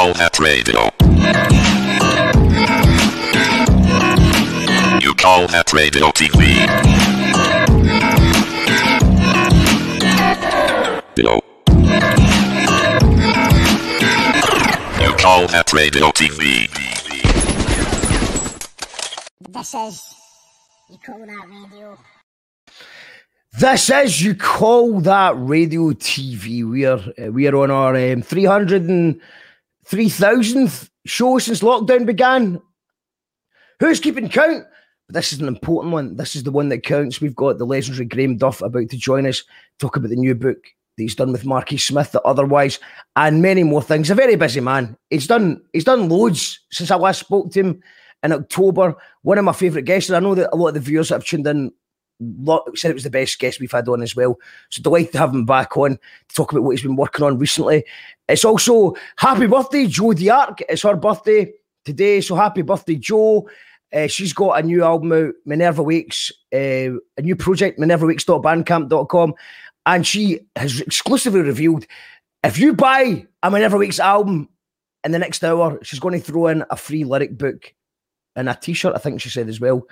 call that radio. You call that radio TV. Below. You call that radio TV. This is you call that radio. This is you call that radio TV. We are uh, we are on our um, three hundred and three thousandth show since lockdown began. Who's keeping count? This is an important one. This is the one that counts. We've got the legendary Graham Duff about to join us, talk about the new book that he's done with Marky Smith, that otherwise, and many more things. A very busy man. He's done he's done loads since I last spoke to him in October. One of my favourite guests. And I know that a lot of the viewers that have tuned in said it was the best guest we've had on as well. So delighted to have him back on to talk about what he's been working on recently. It's also happy birthday, Joe Diarc. It's her birthday today, so happy birthday, Joe. Uh, she's got a new album out, Minerva Wakes, uh, a new project, minervawakes.bandcamp.com. And she has exclusively revealed if you buy a Minerva Wakes album in the next hour, she's going to throw in a free lyric book and a t shirt, I think she said as well.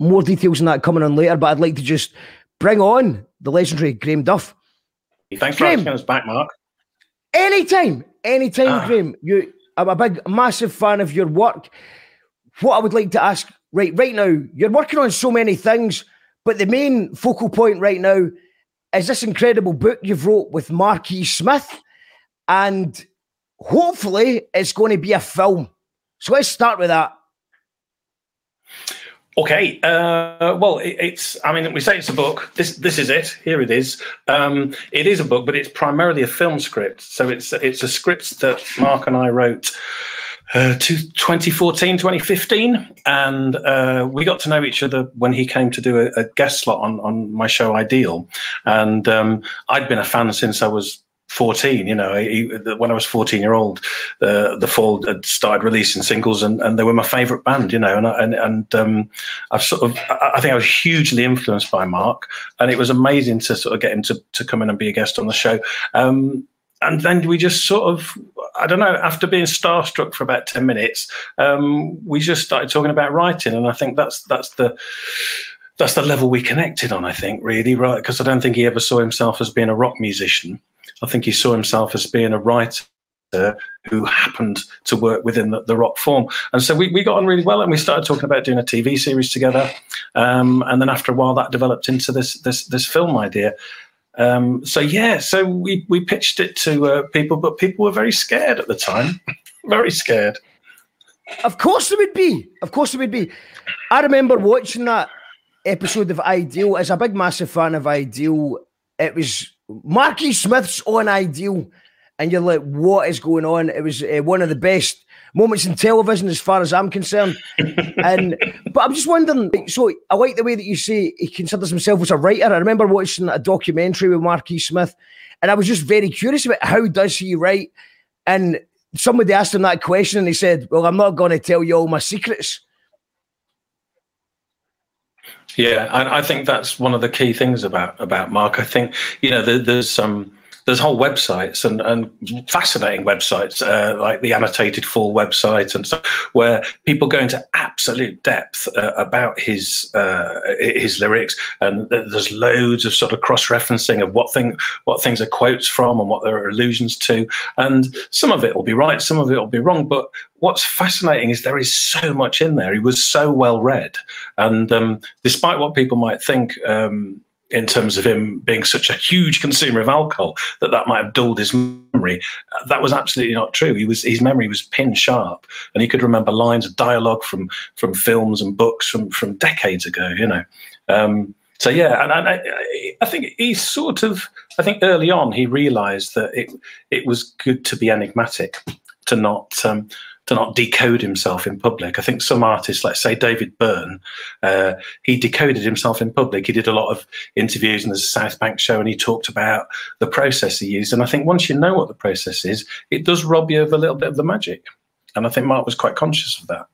More details on that coming on later, but I'd like to just bring on the legendary Graham Duff. Thanks for Graham. asking us back, Mark. Anytime, anytime, Ah. Graham. You, I'm a big, massive fan of your work. What I would like to ask, right, right now, you're working on so many things, but the main focal point right now is this incredible book you've wrote with Marquis Smith, and hopefully it's going to be a film. So let's start with that. Okay. Uh, well, it, it's. I mean, we say it's a book. This this is it. Here it is. Um, it is a book, but it's primarily a film script. So it's it's a script that Mark and I wrote. Uh, to 2014, 2015, and uh, we got to know each other when he came to do a, a guest slot on, on my show Ideal, and um, I'd been a fan since I was 14. You know, he, when I was 14 year old, uh, the Fall had started releasing singles, and, and they were my favourite band. You know, and I- and and um, I've sort of I think I was hugely influenced by Mark, and it was amazing to sort of get him to to come in and be a guest on the show. Um, and then we just sort of I don't know after being starstruck for about 10 minutes, um, we just started talking about writing, and I think that's that's the that's the level we connected on. I think really right because I don't think he ever saw himself as being a rock musician. I think he saw himself as being a writer who happened to work within the, the rock form. And so we, we got on really well and we started talking about doing a TV series together. Um, and then after a while that developed into this this this film idea. Um, so yeah, so we, we pitched it to uh, people, but people were very scared at the time. very scared. Of course it would be. Of course it would be. I remember watching that episode of Ideal. As a big, massive fan of Ideal, it was Marky Smith's on Ideal, and you're like, "What is going on?" It was uh, one of the best moments in television, as far as I'm concerned. and but I'm just wondering. So I like the way that you say he considers himself as a writer. I remember watching a documentary with Marky Smith, and I was just very curious about how does he write. And somebody asked him that question, and he said, "Well, I'm not going to tell you all my secrets." Yeah, I, I think that's one of the key things about about Mark. I think you know there, there's some there's whole websites and, and fascinating websites uh, like the annotated Fall website and stuff where people go into absolute depth uh, about his uh, his lyrics. And there's loads of sort of cross referencing of what thing what things are quotes from and what there are allusions to. And some of it will be right some of it will be wrong but what's fascinating is there is so much in there. He was so well read. And um, despite what people might think um, in terms of him being such a huge consumer of alcohol that that might have dulled his memory. That was absolutely not true. He was his memory was pin sharp, and he could remember lines of dialogue from from films and books from from decades ago. You know. Um, so yeah, and, and I, I think he sort of, I think early on he realised that it it was good to be enigmatic, to not um, to not decode himself in public. I think some artists, let's say David Byrne, uh, he decoded himself in public. He did a lot of interviews in the South Bank show, and he talked about the process he used. And I think once you know what the process is, it does rob you of a little bit of the magic. And I think Mark was quite conscious of that.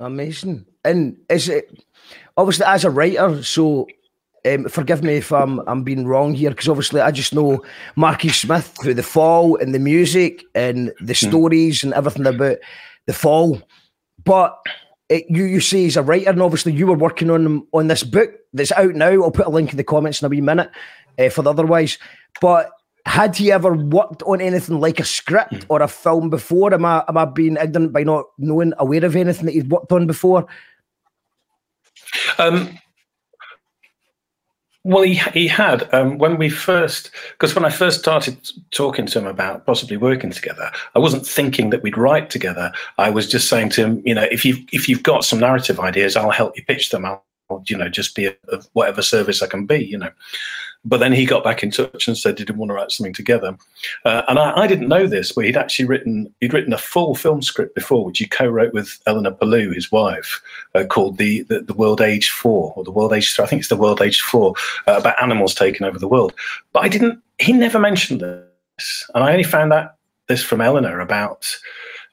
Amazing. And is it obviously as a writer? So Um, forgive me if I'm I'm being wrong here, because obviously I just know Marky Smith through the fall and the music and the Hmm. stories and everything about the fall. But it, you you say he's a writer, and obviously you were working on on this book that's out now. I'll put a link in the comments in a wee minute uh, for the otherwise. But had he ever worked on anything like a script or a film before? Am I am I being ignorant by not knowing aware of anything that he'd worked on before? Um, well, he he had um, when we first because when I first started talking to him about possibly working together, I wasn't thinking that we'd write together. I was just saying to him, you know, if you've, if you've got some narrative ideas, I'll help you pitch them. I'll you know just be of whatever service I can be. You know. But then he got back in touch and said he didn't want to write something together, uh, and I, I didn't know this, but he'd actually written he'd written a full film script before, which he co-wrote with Elena Poulou, his wife, uh, called the, the the World Age Four or the World Age Three. I think it's the World Age Four uh, about animals taking over the world. But I didn't. He never mentioned this, and I only found out this from Eleanor about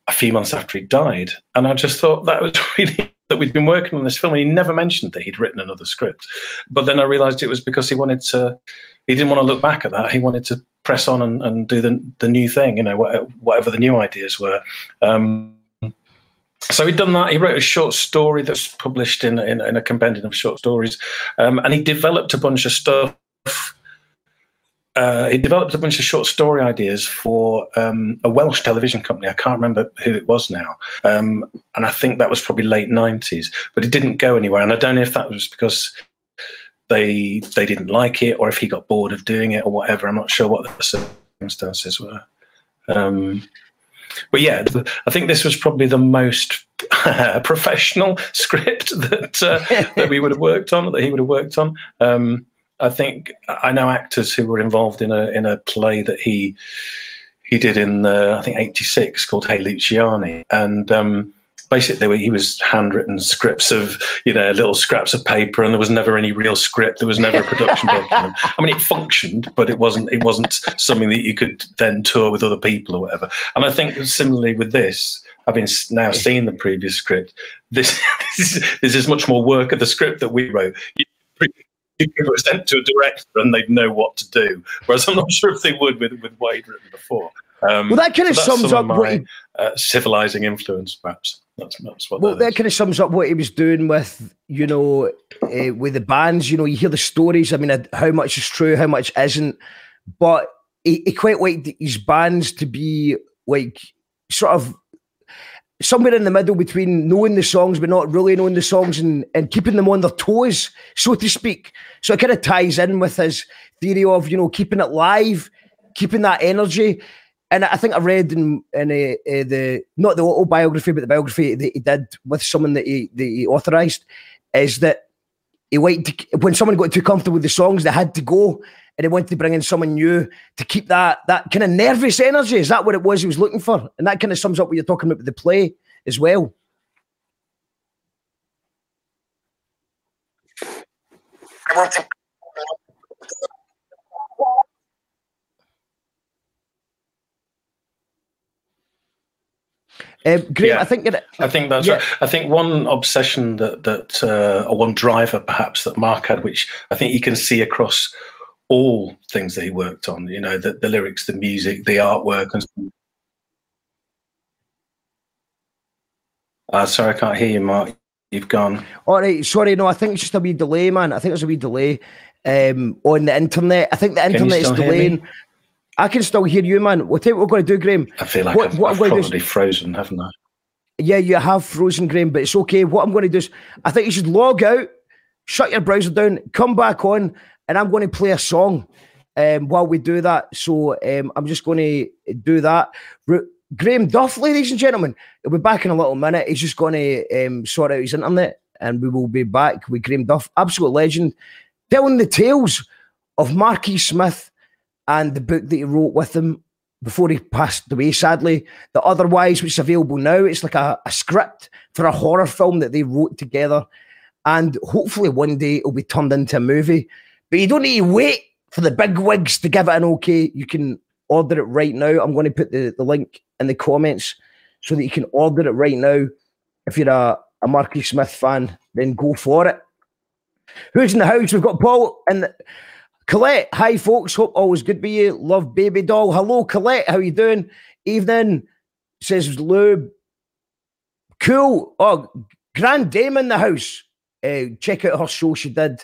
a few months after he died, and I just thought that was really that we'd been working on this film, and he never mentioned that he'd written another script. But then I realised it was because he wanted to. He didn't want to look back at that. He wanted to press on and, and do the the new thing. You know, whatever the new ideas were. Um, so he'd done that. He wrote a short story that's published in in, in a compendium of short stories, um, and he developed a bunch of stuff. Uh, he developed a bunch of short story ideas for um, a Welsh television company. I can't remember who it was now, um, and I think that was probably late nineties. But it didn't go anywhere, and I don't know if that was because they they didn't like it or if he got bored of doing it or whatever. I'm not sure what the circumstances were. Um, but yeah, I think this was probably the most professional script that uh, that we would have worked on, that he would have worked on. Um, I think I know actors who were involved in a in a play that he he did in uh, I think '86 called Hey Luciani, and um, basically were, he was handwritten scripts of you know little scraps of paper, and there was never any real script. There was never a production document. I mean, it functioned, but it wasn't it wasn't something that you could then tour with other people or whatever. And I think similarly with this. Having now seen the previous script, this, this, is, this is much more work of the script that we wrote. You, you could present to a director and they'd know what to do. Whereas I'm not sure if they would with, with what he'd written before. Um, Well, that kind of so sums up of what my, he uh, civilizing influence, perhaps. That's, that's what Well, that that kind of sums up what he was doing with, you know, uh, with the bands. You know, you hear the stories. I mean, uh, how much is true, how much isn't. But he, he quite liked his bands to be like sort of somewhere in the middle between knowing the songs but not really knowing the songs and, and keeping them on their toes, so to speak. So it kind of ties in with his theory of, you know, keeping it live, keeping that energy. And I think I read in, in uh, uh, the not the autobiography, but the biography that he did with someone that he, that he authorized, is that he liked to, when someone got too comfortable with the songs, they had to go, and he wanted to bring in someone new to keep that that kind of nervous energy. Is that what it was he was looking for? And that kind of sums up what you're talking about with the play as well. Um, Graham, Yeah. I think I think that's Yeah. right. I think one obsession that that uh, or one driver perhaps that Mark had, which I think you can see across all things that he worked on. You know, the, the lyrics, the music, the artwork, and. Uh, sorry, I can't hear you, Mark. You've gone. All right, sorry, no, I think it's just a wee delay, man. I think there's a wee delay um, on the internet. I think the internet is delaying. I can still hear you, man. We'll tell you what we're going to do, Graham. I feel like What- I've, what I've do is- probably frozen, haven't I? Yeah, you have frozen, Graham, but it's okay. What I'm going to do is, I think you should log out, shut your browser down, come back on, and I'm going to play a song um, while we do that. So um, I'm just going to do that. Graham Duff, ladies and gentlemen, he'll be back in a little minute. He's just going to um, sort out his internet, and we will be back with Graham Duff, absolute legend, telling the tales of Marquis Smith and the book that he wrote with him before he passed away, sadly. The Otherwise, which is available now, it's like a, a script for a horror film that they wrote together. And hopefully one day it'll be turned into a movie. But you don't need to wait for the big wigs to give it an okay. You can order it right now. I'm going to put the, the link in the comments so that you can order it right now. If you're a, a Marquis Smith fan, then go for it. Who's in the house? We've got Paul and Colette. Hi, folks. Hope all is good with you. Love baby doll. Hello, Colette. How you doing? Evening. Says Lou. Cool. Oh, Grand Dame in the house. Uh, check out her show she did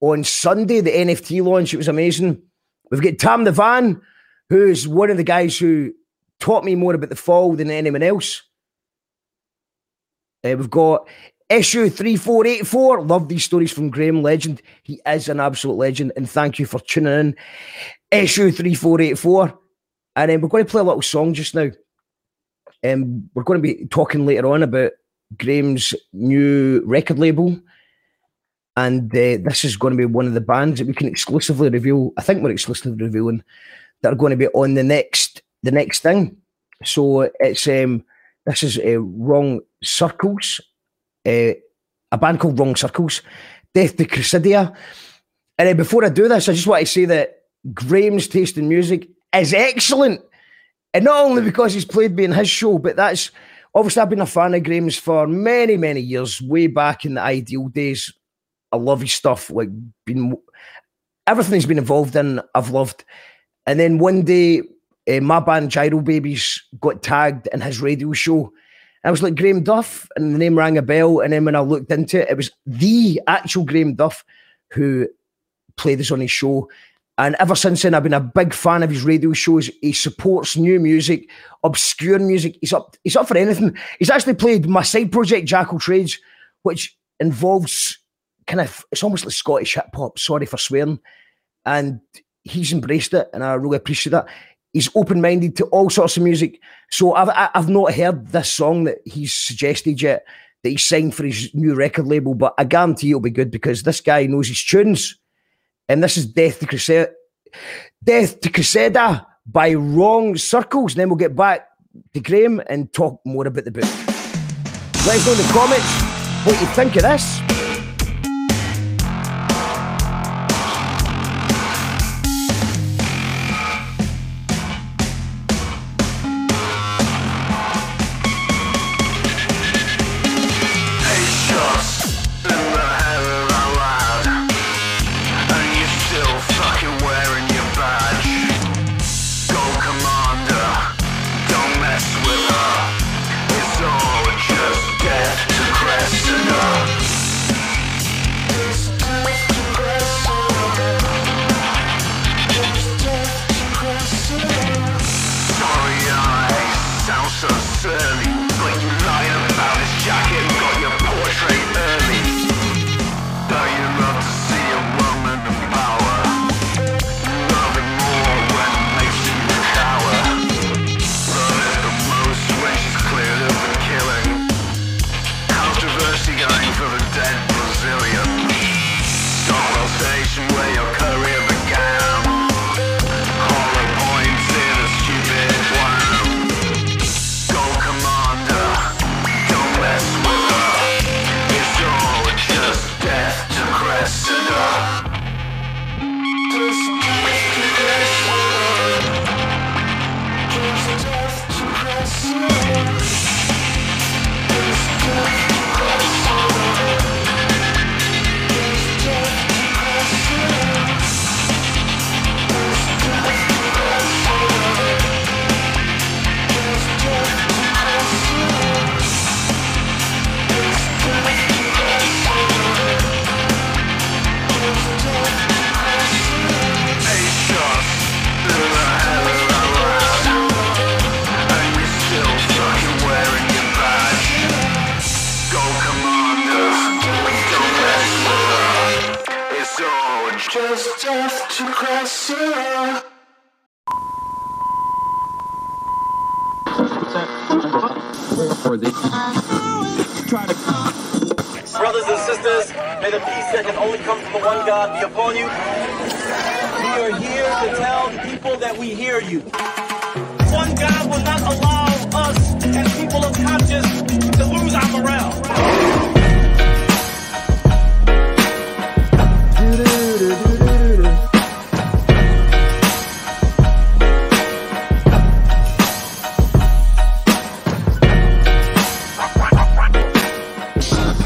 on Sunday, the NFT launch. It was amazing. We've got Tam the Van, who's one of the guys who taught me more about the fall than anyone else. Uh, we've got issue 3484. Love these stories from Graham Legend. He is an absolute legend. And thank you for tuning in. Issue 3484. And then we're going to play a little song just now. And um, we're going to be talking later on about Graham's new record label. And uh, this is going to be one of the bands that we can exclusively reveal. I think we're exclusively revealing that are going to be on the next the next thing. So it's um this is uh, Wrong Circles, uh, a band called Wrong Circles, Death to Chrysidia. And uh, before I do this, I just want to say that Graham's taste in music is excellent. And not only because he's played me in his show, but that's obviously I've been a fan of Graham's for many, many years, way back in the ideal days. I love his stuff, like been everything he's been involved in, I've loved. And then one day uh, my band Gyro Babies got tagged in his radio show. I was like Graham Duff, and the name rang a bell. And then when I looked into it, it was the actual Graham Duff who played this on his show. And ever since then, I've been a big fan of his radio shows. He supports new music, obscure music. He's up. He's up for anything. He's actually played my side project, Jackal Trades, which involves kind of it's almost like Scottish hip hop. Sorry for swearing, and he's embraced it, and I really appreciate that he's open minded to all sorts of music. So I've I've not heard this song that he's suggested yet that he's signed for his new record label, but I guarantee it'll be good because this guy knows his tunes. And this is Death to Crusade, Death to Crusada by Wrong Circles. And then we'll get back to Graham and talk more about the book. Let us know in the comments what you think of this.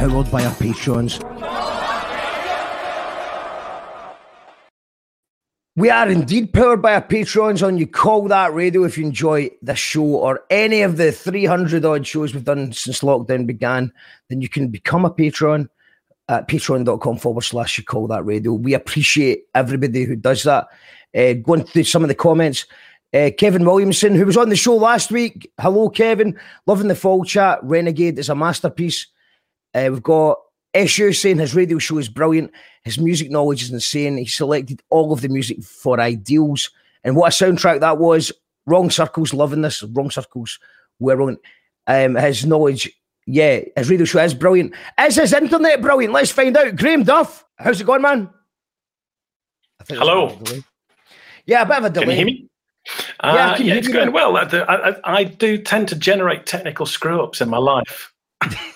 Powered by our patrons. We are indeed powered by our patrons on You Call That Radio. If you enjoy the show or any of the 300 odd shows we've done since lockdown began, then you can become a patron at patreon.com forward slash You Call That Radio. We appreciate everybody who does that. Uh, going through some of the comments, uh, Kevin Williamson, who was on the show last week. Hello, Kevin. Loving the fall chat. Renegade is a masterpiece. Uh, we've got Eshu saying his radio show is brilliant. His music knowledge is insane. He selected all of the music for Ideals. And what a soundtrack that was. Wrong Circles, loving this. Wrong Circles, we're brilliant. Um, his knowledge, yeah, his radio show is brilliant. Is his internet brilliant? Let's find out. Graham Duff, how's it going, man? Hello. Yeah, a bit of a delay. Can you hear me? Yeah, Uh, yeah, it's going well. I, I, I do tend to generate technical screw ups in my life.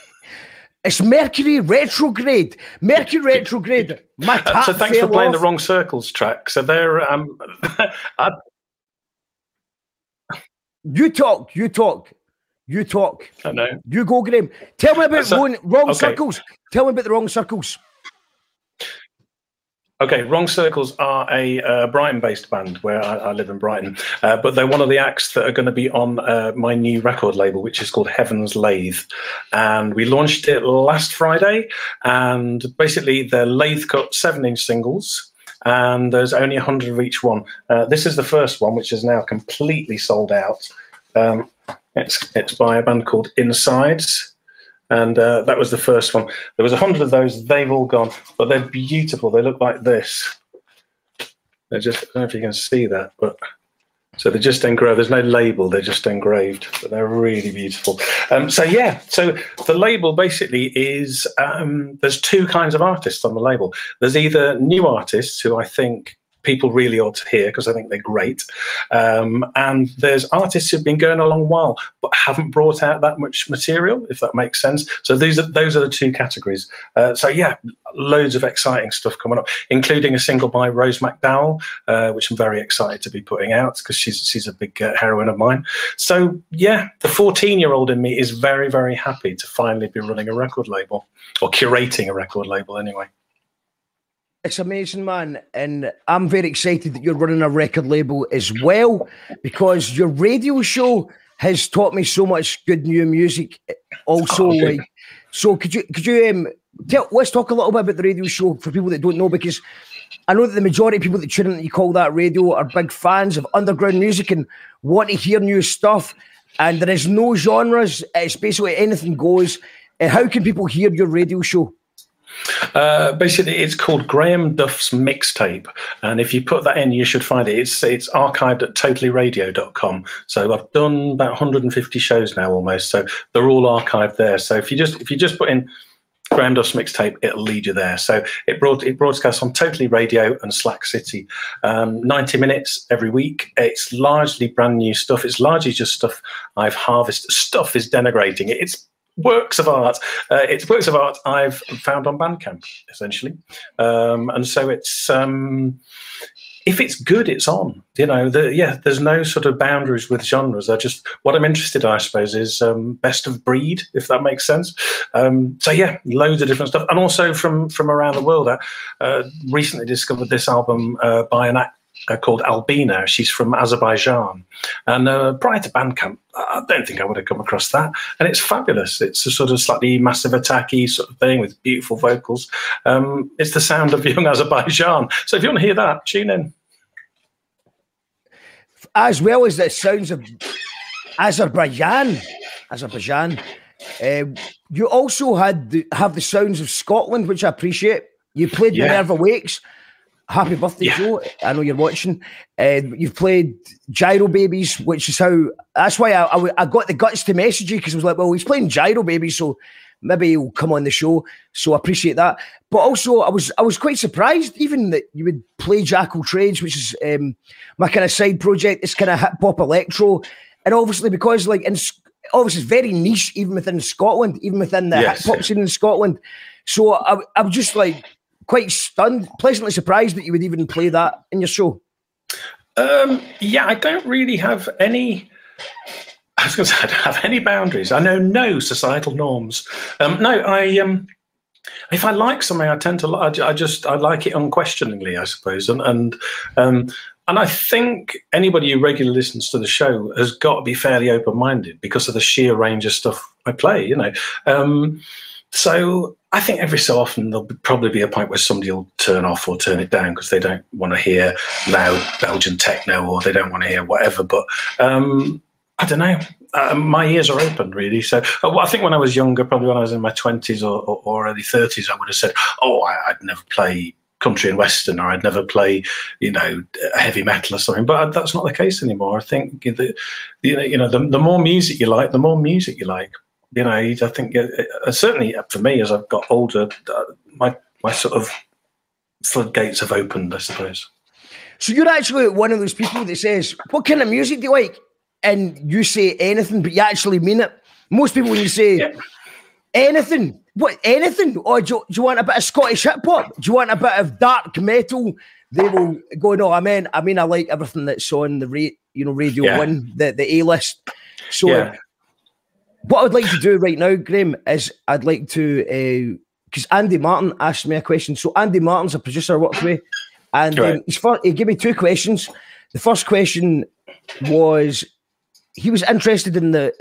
It's Mercury retrograde. Mercury retrograde. My Uh, so thanks for playing the wrong circles track. So there, um, I, You talk. You talk. You talk. I know. You go, Graham. Tell me about So- going wrong okay. circles. Tell me about the wrong circles. Okay, Wrong Circles are a uh, Brighton-based band where I, I live in Brighton, uh, but they're one of the acts that are going to be on uh, my new record label, which is called Heaven's Lathe, and we launched it last Friday. And basically, they're lathe cut seven-inch singles, and there's only hundred of each one. Uh, this is the first one, which is now completely sold out. Um, it's it's by a band called Insides and uh, that was the first one. There was a hundred of those; they've all gone, but they're beautiful. They look like this. They're just—I don't know if you can see that, but so they're just engraved. There's no label; they're just engraved, but they're really beautiful. Um, so yeah, so the label basically is um, there's two kinds of artists on the label. There's either new artists who I think people really ought to hear because I think they're great. Um, and there's artists who've been going a long while but haven't brought out that much material, if that makes sense. So these are those are the two categories. Uh, so yeah, loads of exciting stuff coming up, including a single by Rose McDowall, uh, which I'm very excited to be putting out because she's she's a big uh, heroine of mine. So yeah, the 14 year old in me is very very happy to finally be running a record label or curating a record label anyway. It's amazing, man. And I'm very excited that you're running a record label as well because your radio show has taught me so much good new music. Also, Oh, like, so could you could you um tell let's talk a little bit about the radio show for people that don't know because I know that the majority of people that tune in that you call that radio are big fans of underground music and want to hear new stuff. And there is no genres, it's basically anything goes. Uh, how can people hear your radio show? Uh, basically, it's called Graham Duff's Mixtape, and if you put that in, you should find it. It's it's archived at totallyradio.com. So I've done about 150 shows now, almost. So they're all archived there. So if you just if you just put in Graham Duff's Mixtape, it'll lead you there. So it brought it broadcasts on Totally Radio and Slack City, um, 90 minutes every week. It's largely brand new stuff. It's largely just stuff I've harvested. Stuff is denigrating it. It's works of art. Uh, it's works of art I've found on Bandcamp, essentially. Um, and so it's um, if it's good, it's on. You know, the, yeah. There's no sort of boundaries with genres. I just what I'm interested, in, I suppose, is um, best of breed, if that makes sense. Um, so yeah, loads of different stuff, and also from from around the world. I uh, recently discovered this album uh, by an act. Uh, called Albina. She's from Azerbaijan. And uh, prior to Bandcamp, I don't think I would have come across that. And it's fabulous. It's a sort of slightly massive attacky sort of thing with beautiful vocals. Um, it's the sound of young Azerbaijan. So if you want to hear that, tune in. as well as the sounds of Azerbaijan, Azerbaijan. Uh, you also had the, have the sounds of Scotland, which I appreciate. You played Yeah. Minerva Wakes. Happy birthday, Yeah. Joe! I know you're watching. Uh, you've played Gyro Babies, which is how. That's why I I got the guts to message you because I was like, well, he's playing Gyro Babies, so maybe he'll come on the show. So I appreciate that. But also, I was I was quite surprised even that you would play Jackal Trades, which is um, my kind of side project. It's kind of hip hop electro, and obviously because like in obviously it's very niche even within Scotland, even within the Yes. hip hop scene in Scotland. So I, I was just like quite stunned, pleasantly surprised that you would even play that in your show. Um, yeah, I don't really have any. I was going to say I don't have any boundaries. I know no societal norms. Um, no, I um, if I like something, I tend to like. I just I like it unquestioningly, I suppose, and and um, and I think anybody who regularly listens to the show has got to be fairly open minded because of the sheer range of stuff I play. You know, um, so I think every so often there'll probably be a point where somebody will turn off or turn it down because they don't want to hear loud Belgian techno or they don't want to hear whatever. But um, I don't know. Uh, my ears are open, really. So uh, I think when I was younger, probably when I was in my twenties or, or, or, early thirties, I would have said, "Oh, I, would never play country and western, or I'd never play, you know, heavy metal or something." But that's not the case anymore. I think the, you know, you know, the, the more music you like, the more music you like you know, I think uh, certainly for me as I've got older, uh, my my sort of floodgates have opened, I suppose. So you're actually one of those people that says, "What kind of music do you like?" and you say anything, but you actually mean it. Most people, when you say yeah. anything, what anything, or do you, do you, want a bit of Scottish hip hop? Do you want a bit of dark metal? They will go, "No, I mean, I mean, I like everything that's on the rate, you know, Radio yeah. One, the the A list." So. Yeah what I'd like to do right now, Graham, is I'd like to because uh, Andy Martin asked me a question. So Andy Martin's a producer I worked with, and um, he's for, he gave me two questions. The first question was he was interested in the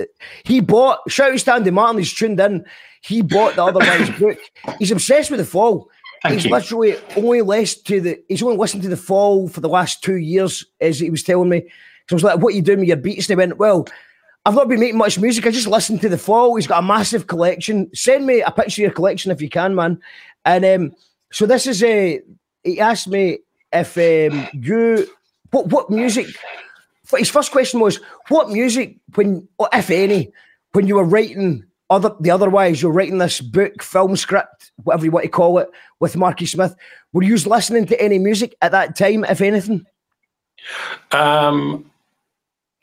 he bought shout out to Andy Martin. He's tuned in. He bought the other guy's book. He's obsessed with the fall. Thank he's you. literally only listened to the he's only listened to the fall for the last two years, as he was telling me. So I was like, "What are you doing with your beats?" And he went, "Well." I've not been making much music. I just listen to the fall. He's got a massive collection. Send me a picture of your collection if you can, man. And um, so this is a. He asked me if um, you what what music. His first question was what music when, or if any, when you were writing other the otherwise you're writing this book, film script, whatever you want to call it, with Marky Smith. Were you listening to any music at that time, if anything? Um,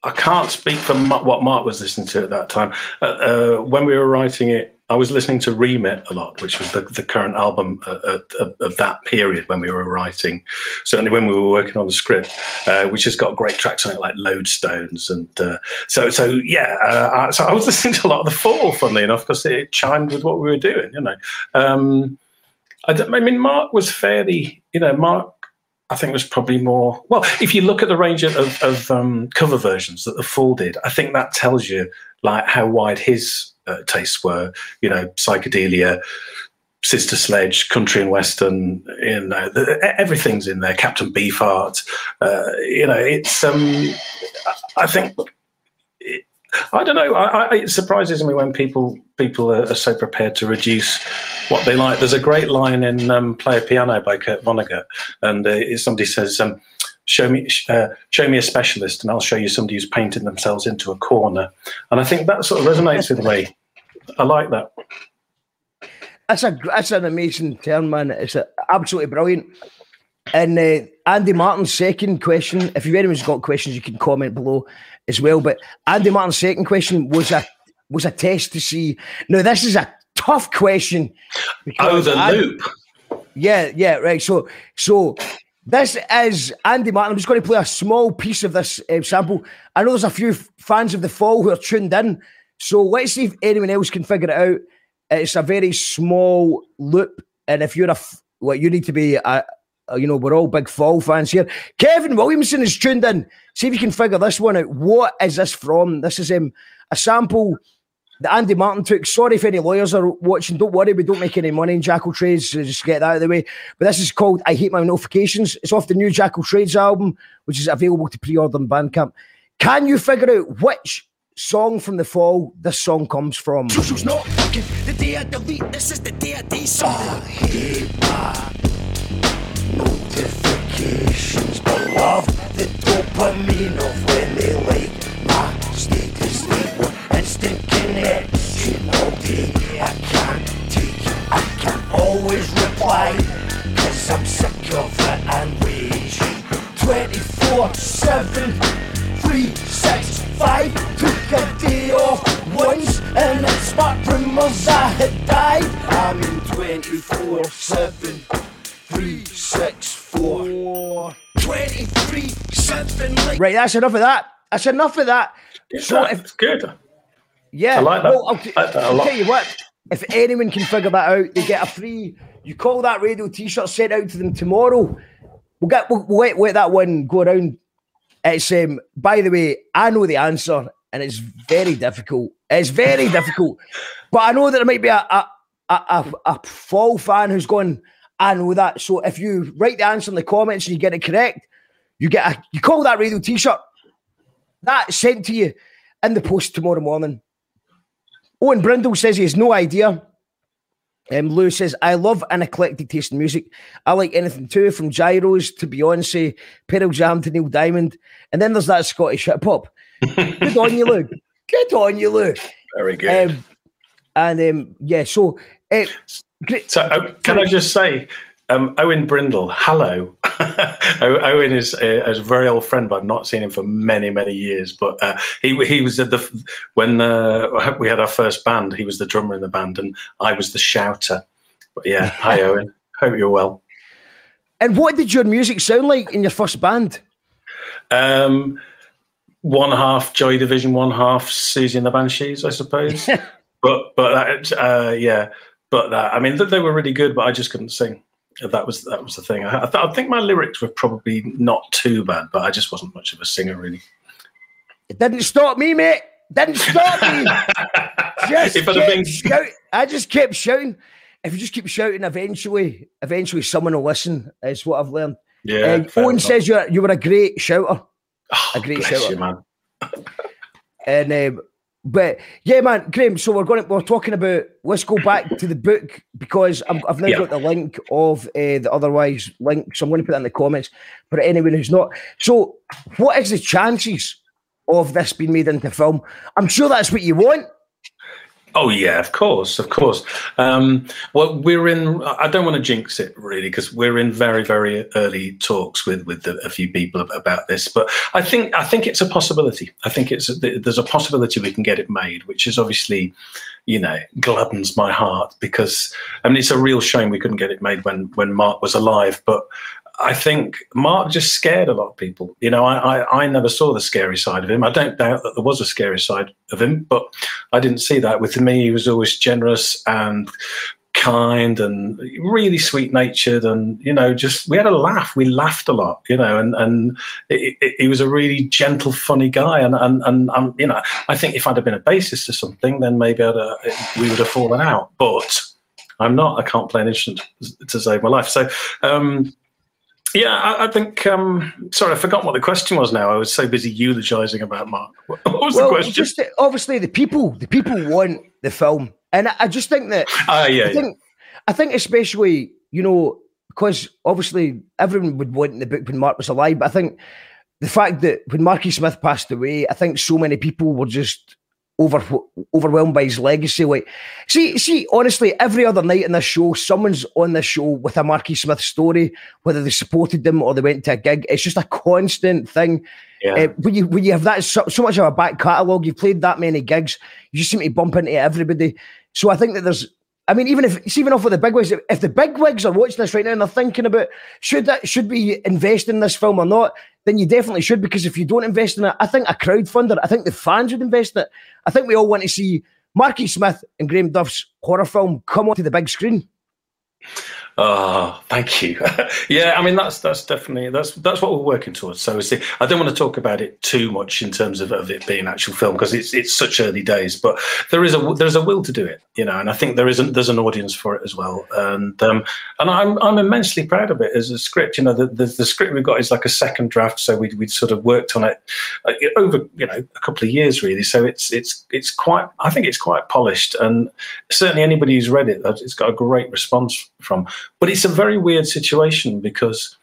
I can't speak for what Mark was listening to at that time. Uh, uh, when we were writing it, I was listening to Remit a lot, which was the, the current album uh, uh of, of, that period when we were writing. Certainly when we were working on the script, uh, which has got great tracks on it like Lodestones, and uh, so so yeah. I, so I was listening to a lot of the Fall, funnily enough, because it chimed with what we were doing. You know, um, I, I mean, Mark was fairly, you know, Mark I think was probably more. Well, if you look at the range of, of um, cover versions that the Fall did, I think that tells you like how wide his uh, tastes were. You know, psychedelia, Sister Sledge, country and western. You know, the, everything's in there. Captain Beefheart. Uh, you know, it's. Um, I think I don't know. I, I, it surprises me when people people are, are, so prepared to reduce what they like. There's a great line in um, "Player Piano" by Kurt Vonnegut, and uh, somebody says, um, "Show me, uh, show me a specialist, and I'll show you somebody who's painted themselves into a corner." And I think that sort of resonates with me. I like that. That's a that's an amazing term, man. It's a, absolutely brilliant. And uh, Andy Martin's second question, if you've anyone's got questions, you can comment below as well. But Andy Martin's second question was a was a test to see. Now this is a tough question. Oh, the Andy, loop. Yeah, yeah, right. So, so this is Andy Martin. I'm just going to play a small piece of this uh, sample. I know there's a few fans of the Fall who are tuned in. So let's see if anyone else can figure it out. It's a very small loop, and if you're a well, you need to be a, uh, you know, we're all big Fall fans here. Kevin Williamson is tuned in. See if you can figure this one out. What is this from? This is um, a sample that Andy Martin took. Sorry if any lawyers are watching. Don't worry, we don't make any money in Jackal Trades. So just get that out of the way. But this is called I Hate My Notifications. It's off the new Jackal Trades album, which is available to pre order on Bandcamp. Can you figure out which song from the fall this song comes from? The day I delete, this is the day I notifications But love the dopamine of when they like my status They want instant connection all day I can't take it, I can't always reply Cause I'm sick of it and waiting 24-7 365 Took a day off once and it sparked rumors I had died I'm in 24-7 three, six, four, 23, seven. Like- right, that's enough of that. That's enough of that. so if, it's good. Yeah. I like that. Well, I'll, I'll tell you what. if anyone can figure that out, they get a free. You call that radio T-shirt sent out to them tomorrow. We'll get we'll, we'll let, let that one go around. It's um. By the way, I know the answer, and it's very difficult. It's very difficult, but I know that there might be a a, a, a, a fall fan who's going. I know that. So if you write the answer in the comments and you get it correct, you get a you call that radio T-shirt. That sent to you in the post tomorrow morning. Owen Brindle says he has no idea. Um, Lou says, I love an eclectic taste in music. I like anything too, from gyros to Beyonce, Pearl Jam to Neil Diamond. And then there's that Scottish hip hop. Good on you, Lou. Good on you, Lou. Very good. Um, and um, yeah, so. Uh, so uh, can I just say, um, Owen Brindle, hello. Owen is a, is a, very old friend, but I've not seen him for many, many years. But uh, he he was at the when uh, we had our first band. He was the drummer in the band, and I was the shouter. But yeah, hi Owen. Hope you're well. And what did your music sound like in your first band? Um, one half Joy Division, one half Siouxsie and the Banshees, I suppose. but but uh, yeah, but that. I mean they were really good, but I just couldn't sing that was that was the thing. I, I, I, think my lyrics were probably not too bad, but I just wasn't much of a singer, really. It didn't stop me, mate. Didn't stop me. just if kept been... shout, I just kept shouting. If you just keep shouting, eventually, eventually, someone will listen. Is what I've learned. Yeah. Uh, Owen says you you were a great shouter. Oh, a great shouter, you, man. and um, but yeah, man, Graham. So we're going. To, we're talking about. Let's go back to the book because i have now yeah. got the link of uh, the otherwise link. So I'm going to put that in the comments for anyone who's not. So, what is the chances of this being made into film? I'm sure that's what you want. Oh yeah, of course, of course. Um, well, we're in. I don't want to jinx it really because we're in very, very early talks with with a few people about this. But I think I think it's a possibility. I think it's there's a possibility we can get it made, which is obviously, you know, gladdens my heart because I mean it's a real shame we couldn't get it made when when Mark was alive. But I think Mark just scared a lot of people. You know, I, I, I, never saw the scary side of him. I don't doubt that there was a scary side of him, but I didn't see that. With me, he was always generous and kind and really sweet natured and you know just we had a laugh we laughed a lot you know and and he was a really gentle funny guy and and and um, you know i think if i'd have been a bassist or something then maybe I'd, uh, we would have fallen out but i'm not i can't play an instrument to save my life so um yeah, I, I think. Um, sorry, I forgot what the question was. Now I was so busy eulogizing about Mark. What, was well, the question? Just obviously, the people, the people want the film, and I, I just think that. Uh, yeah, I think, I think especially you know because obviously everyone would want the book when Mark was alive, but I think the fact that when Marky Smith passed away, I think so many people were just over overwhelmed by his legacy. Like, see, see, honestly, every other night in this show, someone's on this show with a Marky Smith story, whether they supported them or they went to a gig. It's just a constant thing. Yeah. Uh, when you when you have that so, so much of a back catalogue, you've played that many gigs, you just seem to bump into everybody. So I think that there's I mean, even if even off with the big wigs, if the big wigs are watching this right now and they're thinking about should that should we invest in this film or not, then you definitely should because if you don't invest in it, I think a crowdfunder, I think the fans would invest in it. I think we all want to see Marky Smith and Graham Duff's horror film come onto the big screen. Oh, thank you. yeah, I mean that's that's definitely that's that's what we're working towards. So I don't want to talk about it too much in terms of, of it being actual film because it's it's such early days. But there is a there's a will to do it, you know, and I think there is a, there's an audience for it as well. And um, and I'm I'm immensely proud of it as a script. You know, the, the, the script we've got is like a second draft, so we we sort of worked on it uh, over you know a couple of years really. So it's it's it's quite I think it's quite polished, and certainly anybody who's read it, it's got a great response from. But it's a very weird situation because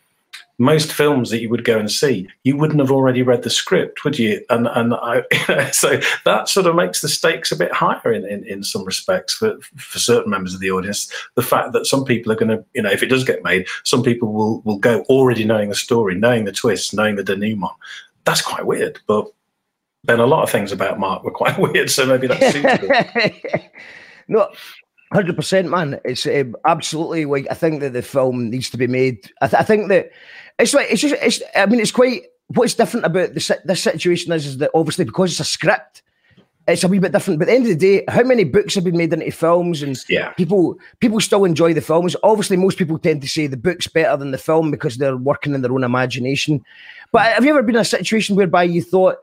most films that you would go and see, you wouldn't have already read the script, would you? And and I, so that sort of makes the stakes a bit higher in, in, in some respects for, for certain members of the audience. The fact that some people are going to, you know, if it does get made, some people will will go already knowing the story, knowing the twists, knowing the denouement. That's quite weird, but then a lot of things about Mark were quite weird, so maybe that's no, Hundred percent, man. It's um, absolutely like I think that the film needs to be made. I, th- I, think that it's like it's just. It's. I mean, it's quite. What's different about this this situation is, is that obviously because it's a script, it's a wee bit different. But at the end of the day, how many books have been made into films, and Yeah. people people still enjoy the films. Obviously, most people tend to say the book's better than the film because they're working in their own imagination. But have you ever been in a situation whereby you thought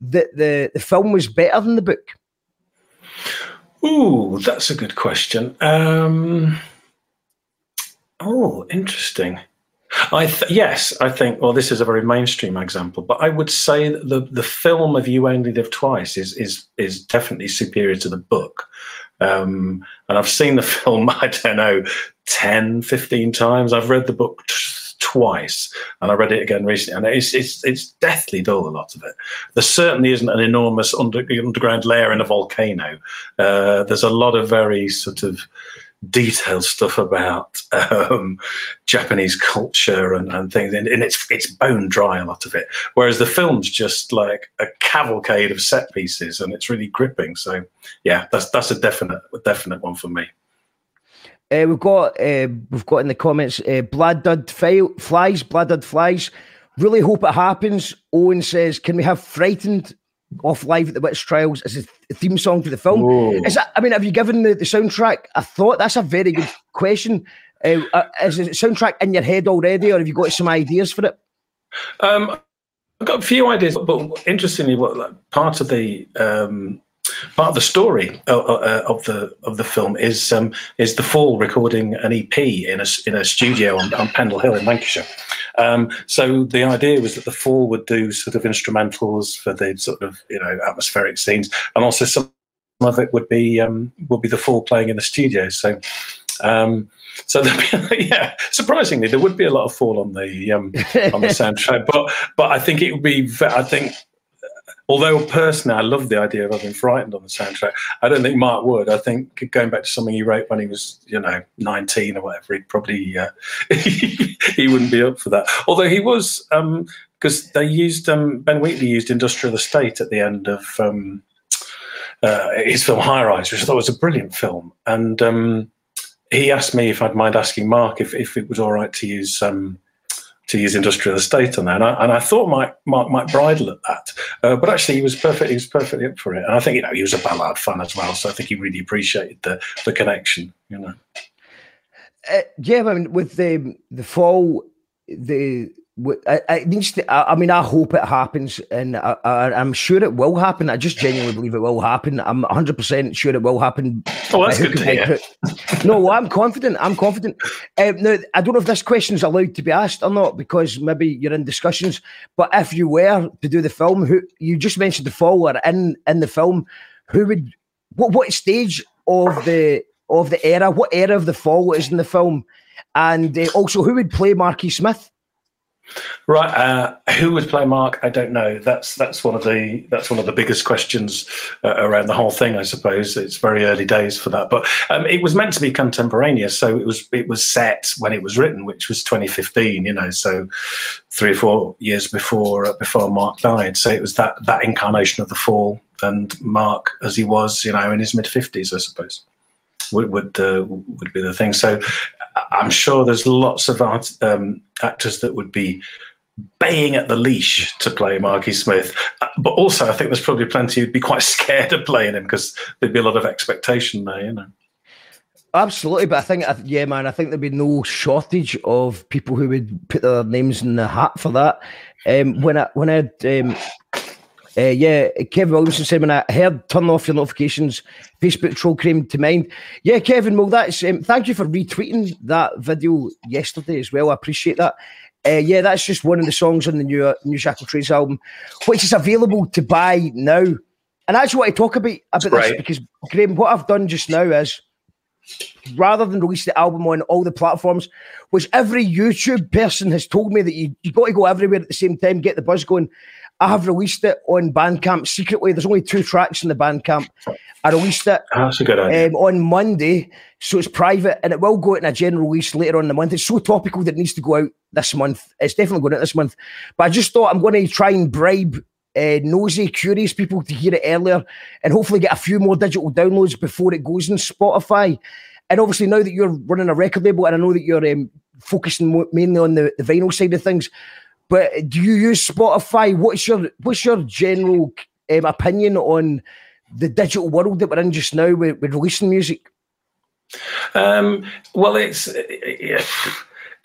that the the film was better than the book? Ooh, that's a good question. Um, oh, interesting. I th- yes, I think. Well, this is a very mainstream example, but I would say that the the film of "You Only Live Twice" is is is definitely superior to the book. Um, and I've seen the film. I don't know 10, 15 times. I've read the book twice, and I read it again recently, and it's it's it's deathly dull. A lot of it. There certainly isn't an enormous under, underground layer in a volcano. Uh, there's a lot of very sort of detailed stuff about um, Japanese culture and, and things, and, and it's it's bone dry a lot of it. Whereas the film's just like a cavalcade of set pieces, and it's really gripping. So yeah, that's that's a definite a definite one for me. Uh, we've got uh, we've got in the comments uh, Blood Dud flies, Blood Dud flies. Really hope it happens. Owen says, "Can we have frightened off live at the Witch Trials as a theme song to the film?" Is that? I mean, have you given the, the soundtrack a thought? That's a very good question. Uh, uh, is the soundtrack in your head already, or have you got some ideas for it? Um, I've got a few ideas, but interestingly, what like, part of the um, part of the story uh, uh, of the of the film is um, is the Fall recording an EP in a in a studio on, on Pendle Hill in Lancashire. Um, so the idea was that the Fall would do sort of instrumentals for the sort of you know atmospheric scenes, and also some of it would be um, would be the Fall playing in the studio. So. Um, so be, yeah, surprisingly, there would be a lot of fall on the um, on the soundtrack, but but I think it would be. I think, although personally I love the idea of having frightened on the soundtrack, I don't think Mark would. I think going back to something he wrote when he was you know nineteen or whatever, he'd probably uh, he wouldn't be up for that. Although he was because they used um, Ben Wheatley used Industrial Estate at the end of. Um, uh, his film High Rise, which I thought was a brilliant film, and um, he asked me if I'd mind asking Mark if, if it was all right to use um, to use industrial estate on that, and I, and I thought Mike, Mark might bridle at that, uh, but actually he was perfect. He was perfectly up for it, and I think you know he was a Ballard fan as well, so I think he really appreciated the the connection. You know, Uh, yeah, I mean, with the the fall, the I- I- needs to. I, I mean, I hope it happens, and I, I, I'm sure it will happen. I just genuinely believe it will happen. I'm 100 percent sure it will happen. Oh, that's good to no, well, I'm confident. I'm confident. Um, now, I don't know if this question is allowed to be asked or not because maybe you're in discussions. But if you were to do the film, who you just mentioned the fall or in in the film, who would what what stage of the of the era, what era of the fall is in the film, and uh, also who would play Marky Smith? Right? Uh, who would play Mark? I don't know. That's that's one of the that's one of the biggest questions uh, around the whole thing. I suppose it's very early days for that, but um, it was meant to be contemporaneous, so it was it was set when it was written, which was 2015. You know, so three or four years before uh, before Mark died. So it was that that incarnation of the fall, and Mark as he was, you know, in his mid 50s, I suppose, would would uh, would be the thing. So. I'm sure there's lots of art, um, actors that would be baying at the leash to play Marky Smith. Uh, But also, I think there's probably plenty who'd be quite scared of playing him because there'd be a lot of expectation there, you know. Absolutely, but I think, yeah, man, I think there'd be no shortage of people who would put their names in the hat for that. Um, when I when I um, uh, yeah, Kevin Williamson said when I heard turn off your notifications, Facebook troll came to mind. Yeah, Kevin, well, that's um, thank you for retweeting that video yesterday as well. I appreciate that. Uh, yeah, that's just one of the songs on the new new Jackal Trades album, which is available to buy now. And I actually want to talk about about this because Graham, what I've done just now is rather than release the album on all the platforms, which every YouTube person has told me that you you got to go everywhere at the same time, get the buzz going. I have released it on Bandcamp secretly. There's only two tracks in the Bandcamp. I released it Oh, That's a good idea. um, on Monday, so it's private and it will go out in a general release later on in the month. It's so topical that it needs to go out this month. It's definitely going out this month. But I just thought I'm going to try and bribe uh, nosy, curious people to hear it earlier and hopefully get a few more digital downloads before it goes in Spotify. And obviously, now that you're running a record label, and I know that you're um, focusing mainly on the, the vinyl side of things, but do you use Spotify? What's your what's your general um, opinion on the digital world that we're in just now with, with releasing music? Um, well, it's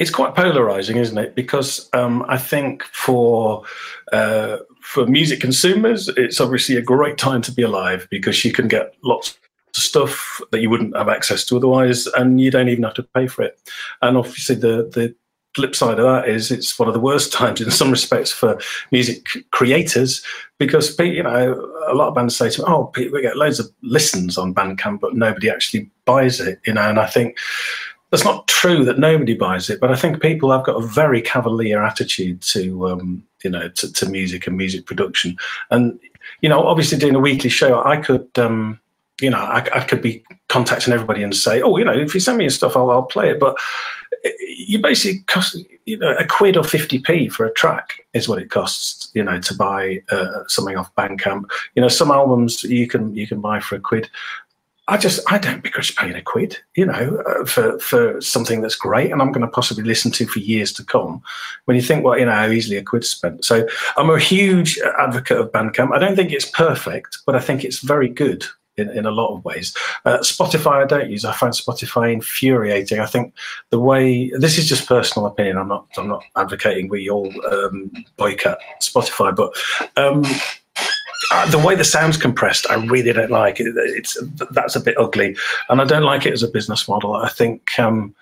it's quite polarizing, isn't it? Because um, I think for uh, for music consumers, it's obviously a great time to be alive because you can get lots of stuff that you wouldn't have access to otherwise, and you don't even have to pay for it. And obviously, the the flip side of that is it's one of the worst times in some respects for music creators because you know a lot of bands say to me, "Oh, we get loads of listens on Bandcamp, but nobody actually buys it," you know. And I think that's not true that nobody buys it, but I think people have got a very cavalier attitude to um, you know to, to, music and music production. And you know, obviously doing a weekly show, I could. Um, you know, I, I could be contacting everybody and say, "Oh, you know, if you send me your stuff, I'll, I'll play it." But you basically cost you know a quid or 50p for a track is what it costs you know to buy uh, something off bandcamp you know some albums you can you can buy for a quid I just I don't begrudge paying a quid, you know, uh, for for something that's great and I'm going to possibly listen to for years to come. When you think, well, you know, how easily a quid spent. So I'm a huge advocate of Bandcamp. I don't think it's perfect, but I think it's very good in, in a lot of ways. Uh, Spotify, I don't use. I find Spotify infuriating. I think the way this is just personal opinion. I'm not. I'm not advocating we all um, boycott Spotify, but. Um, uh, the way the sound's compressed, I really don't like it. It's that's a bit ugly, and I don't like it as a business model. I think um,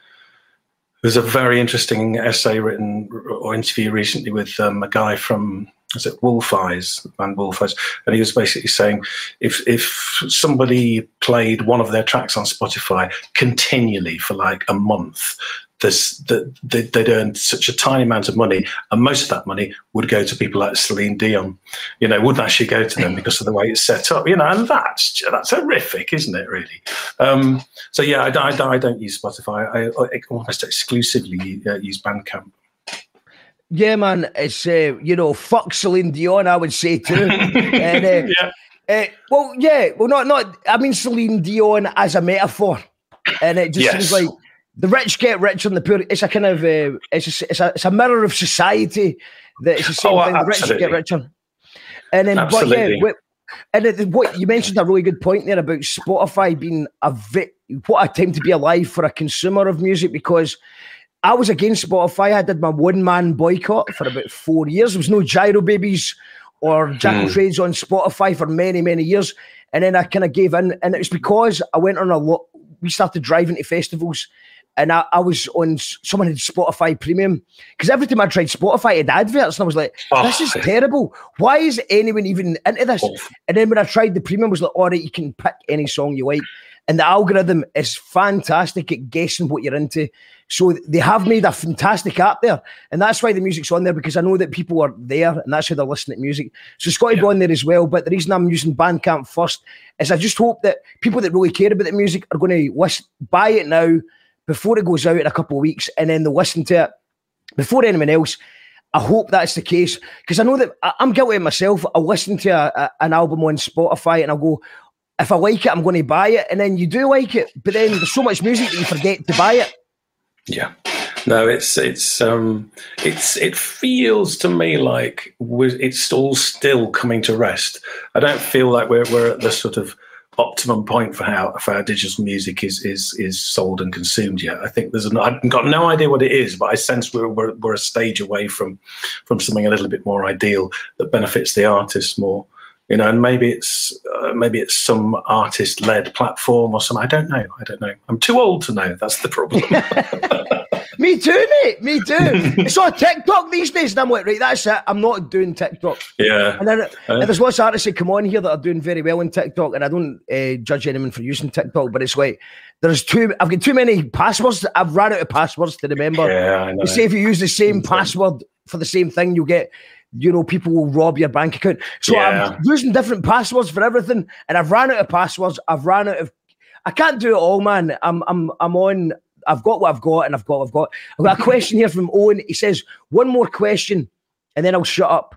there's a very interesting essay written or interview recently with um, a guy from is it Wolf Eyes, band Wolf Eyes, and he was basically saying if if somebody played one of their tracks on Spotify continually for like a month, this that they'd earn such a tiny amount of money, and most of that money would go to people like Celine Dion. You know, wouldn't actually go to them because of the way it's set up. You know, and that's that's horrific, isn't it? Really. Um, so yeah, I, I, I, don't use Spotify. I, I almost exclusively uh, use Bandcamp. Yeah, man, it's uh, you know, fuck Celine Dion, I would say too. and, uh, yeah. Uh, well, yeah, well, not not. I mean, Celine Dion as a metaphor, and it just yes. seems like the rich get richer and the poor. It's a kind of uh, it's a, it's a it's a mirror of society that it's the same oh, thing. The rich get richer, and then absolutely. but yeah, and what you mentioned a really good point there about Spotify being a bit what a time to be alive for a consumer of music because I was against Spotify. I did my one man boycott for about four years. There was no Gyro Babies or Jack mm. Trades on Spotify for many, many years. And then I kind of gave in. And it was because I went on a lot, we started driving to festivals and I, I was on someone had Spotify Premium because every time I tried Spotify, it had adverts, and I was like, ah. "This oh, is terrible. Why is anyone even into this?" Oh. And then when I tried the Premium, I was like, "All right, you can pick any song you like." And the algorithm is fantastic at guessing what you're into. So they have made a fantastic app there. And that's why the music's on there because I know that people are there and that's how they're listening to music. So it's got to yeah. be on there as well. But the reason I'm using Bandcamp first is I just hope that people that really care about the music are going to listen, buy it now before it goes out in a couple of weeks and then they'll listen to it before anyone else. I hope that's the case because I know that I'm guilty of myself. I'll listen to a, a, an album on Spotify and I'll go, if I like it, I'm going to buy it. And then you do like it, but then there's so much music that you forget to buy it. Yeah. No, it's it's um it's it feels to me like it's all still coming to rest. I don't feel like we're we're at the sort of optimum point for how for how digital music is is is sold and consumed yet. I think there's an, I've got no idea what it is, but I sense we're, we're we're a stage away from from something a little bit more ideal that benefits the artists more you know, and maybe it's uh, maybe it's some artist-led platform or something. I don't know. I don't know. I'm too old to know. That's the problem. Me too, mate. Me too. it's on TikTok these days, and I'm like, right, that's it. I'm not doing TikTok. Yeah. And then uh, there's lots of artists that come on here that are doing very well in TikTok, and I don't uh, judge anyone for using TikTok, but it's like there's too. I've got too many passwords. I've run out of passwords to remember. Yeah, I know. say if you use the same password for the same thing, you'll get you know, people will rob your bank account. So yeah. I'm using different passwords for everything, and I've ran out of passwords. I've ran out of. I can't do it all, man. I'm I'm I'm on. I've got what I've got, and I've got what I've got. I've got a question here from Owen. He says one more question, and then I'll shut up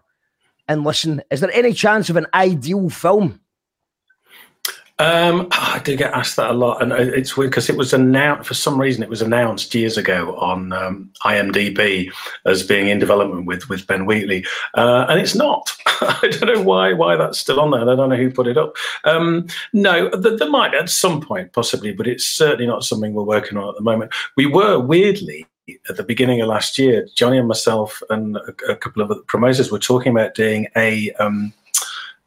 and listen. Is there any chance of an ideal film? Um, I do get asked that a lot, and it's weird because it was announced for some reason. It was announced years ago on um, IMDb as being in development with with Ben Wheatley, uh, and it's not. I don't know why why that's still on there. I don't know who put it up. Um, no, there, there might at some point possibly, but it's certainly not something we're working on at the moment. We were weirdly at the beginning of last year, Johnny and myself and a, a couple of other promoters were talking about doing a um,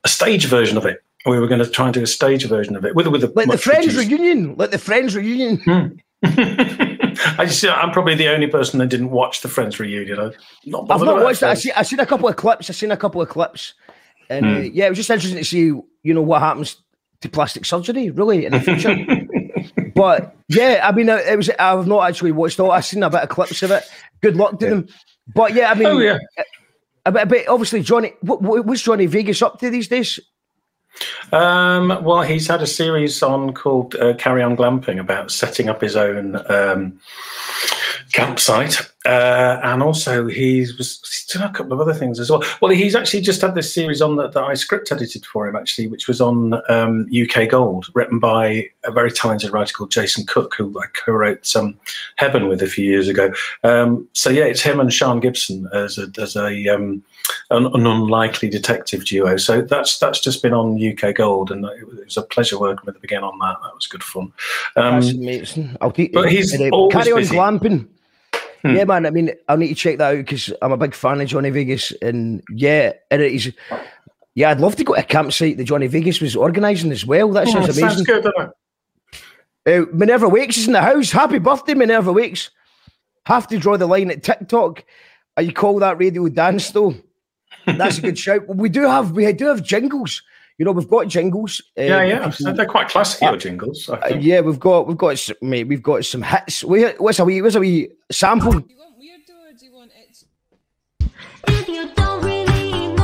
a stage version of it. We were going to try and do a stage version of it with with a Like the Friends reduced- reunion. Like the Friends reunion. I just, I'm probably the only person that didn't watch the Friends reunion. I've not, I've not watched that. I see. I seen a couple of clips. I've seen a couple of clips, and uh, Hmm. yeah, it was just interesting to see you know what happens to plastic surgery really in the future. but yeah, I mean, uh, it was. I've not actually watched all. I've seen a bit of clips of it. Good luck to them. But yeah, I mean, Oh yeah, a bit, a bit obviously Johnny. What, what, what's Johnny Vegas up to these days? Um, well, he's had a series on called uh, Carry On Glamping about setting up his own um, campsite, uh, and also he's was he's done a couple of other things as well. Well, he's actually just had this series on that, that I script edited for him actually, which was on um, UK Gold, written by a very talented writer called Jason Cook, who I co-wrote some Hebburn with a few years ago. Um, so yeah, it's him and Sian Gibson as a as a um, an, an unlikely detective duo. So that's that's just been on UK Gold, and it was, a pleasure working with him again on that. That was good fun. Um, That's amazing. I'll take. but he's always carry on busy. glamping. Hmm. Yeah, man. I mean, I'll need to check that out because I'm a big fan of Johnny Vegas, and yeah, and it is. Yeah, I'd love to go to a campsite that Johnny Vegas was organising as well. That oh, sounds sounds amazing. good, it? Uh, Minerva Wakes is in the house. Happy birthday, Minerva Wakes. Have to draw the line at TikTok. Uh, you call that radio dance though? That's a good shout. We do have we do have jingles. You know, we've got jingles. uh, Yeah, yeah. people- They're quite classic your jingles. I uh, yeah, we've got we've got s- mate, we've got some hits. We, what's a wee what's a wee sample? Do you want weirdo or do you want it? If you don't really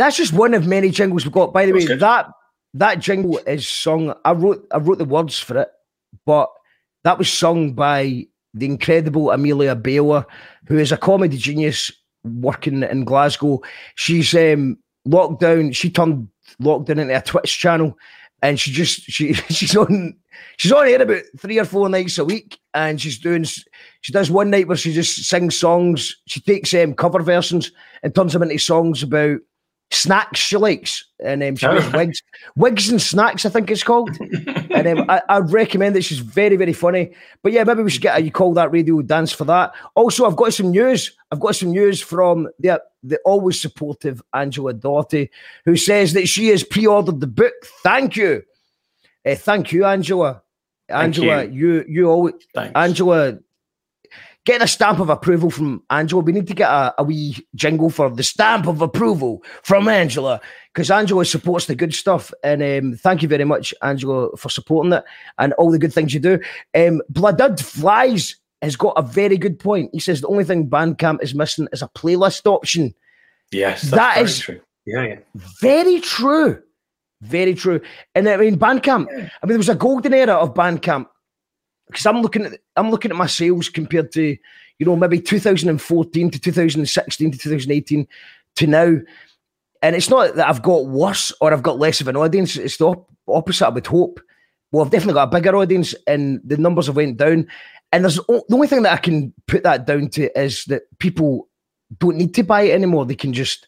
That's just one of many jingles we've got. By the way, good. that that jingle is sung. I wrote I wrote the words for it, but that was sung by the incredible Amelia Bayler, who is a comedy genius working in Glasgow. She's um, lockdown. She turned lockdown into a Twitch channel, and she just she she's on she's on air about three or four nights a week, and she's doing she does one night where she just sings songs. She takes um, cover versions and turns them into songs about snacks she likes, and um, she Oh, does right. wigs, wigs and snacks. I think it's called. and um, I, I'd recommend it. She's very, very funny. But yeah, maybe we should get a you call that radio dance for that. Also, I've got some news. I've got some news from the the always supportive Angela Doughty, who says that she has pre-ordered the book. Thank you, Uh, thank you, Angela. Thank Angela, you you always Thanks. Angela, getting a stamp of approval from Angela. We need to get a, a wee jingle for the stamp of approval from Angela because Angela supports the good stuff. And um, thank you very much, Angela, for supporting it and all the good things you do. Um, Blooded Flies has got a very good point. He says the only thing Bandcamp is missing is a playlist option. yes, that very true. Yeah, yeah. Very true. Very true. And I mean, Bandcamp. I mean, there was a golden era of Bandcamp because I'm looking at I'm looking at my sales compared to you know maybe 2014 to 2016 to 2018 to now, and it's not that I've got worse or I've got less of an audience. It's the op- opposite. I would hope. Well, I've definitely got a bigger audience, and the numbers have went down. And there's the only thing that I can put that down to is that people don't need to buy it anymore. They can just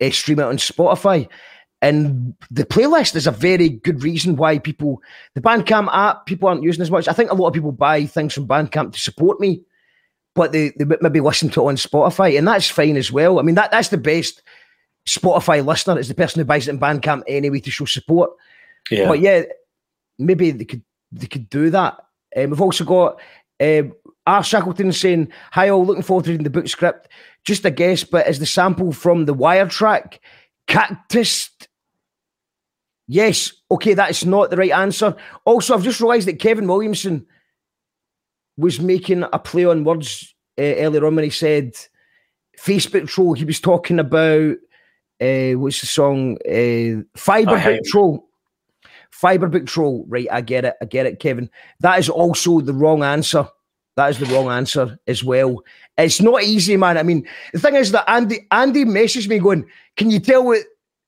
uh, stream it on Spotify. And the playlist is a very good reason why people, the Bandcamp app, people aren't using as much. I think a lot of people buy things from Bandcamp to support me, but they, they maybe listen to it on Spotify, and that's fine as well. I mean, that that's the best Spotify listener is the person who buys it in Bandcamp anyway to show support. Yeah. But yeah, maybe they could they could do that. Um, we've also got um, R. Shackleton saying, "Hi all, looking forward to reading the book script. Just a guess, but is the sample from the Wire track Cactus?" Yes. Okay, that is not the right answer. Also, I've just realised that Kevin Williamson was making a play on words uh, earlier on when he said Facebook troll. He was talking about uh, what's the song? Uh, Fiber I Book Troll. Fiber Book Troll. Right, I get it. I get it, Kevin. That is also the wrong answer. That is the wrong answer as well. It's not easy, man. I mean, the thing is that Andy Andy messaged me going, "Can you tell what?"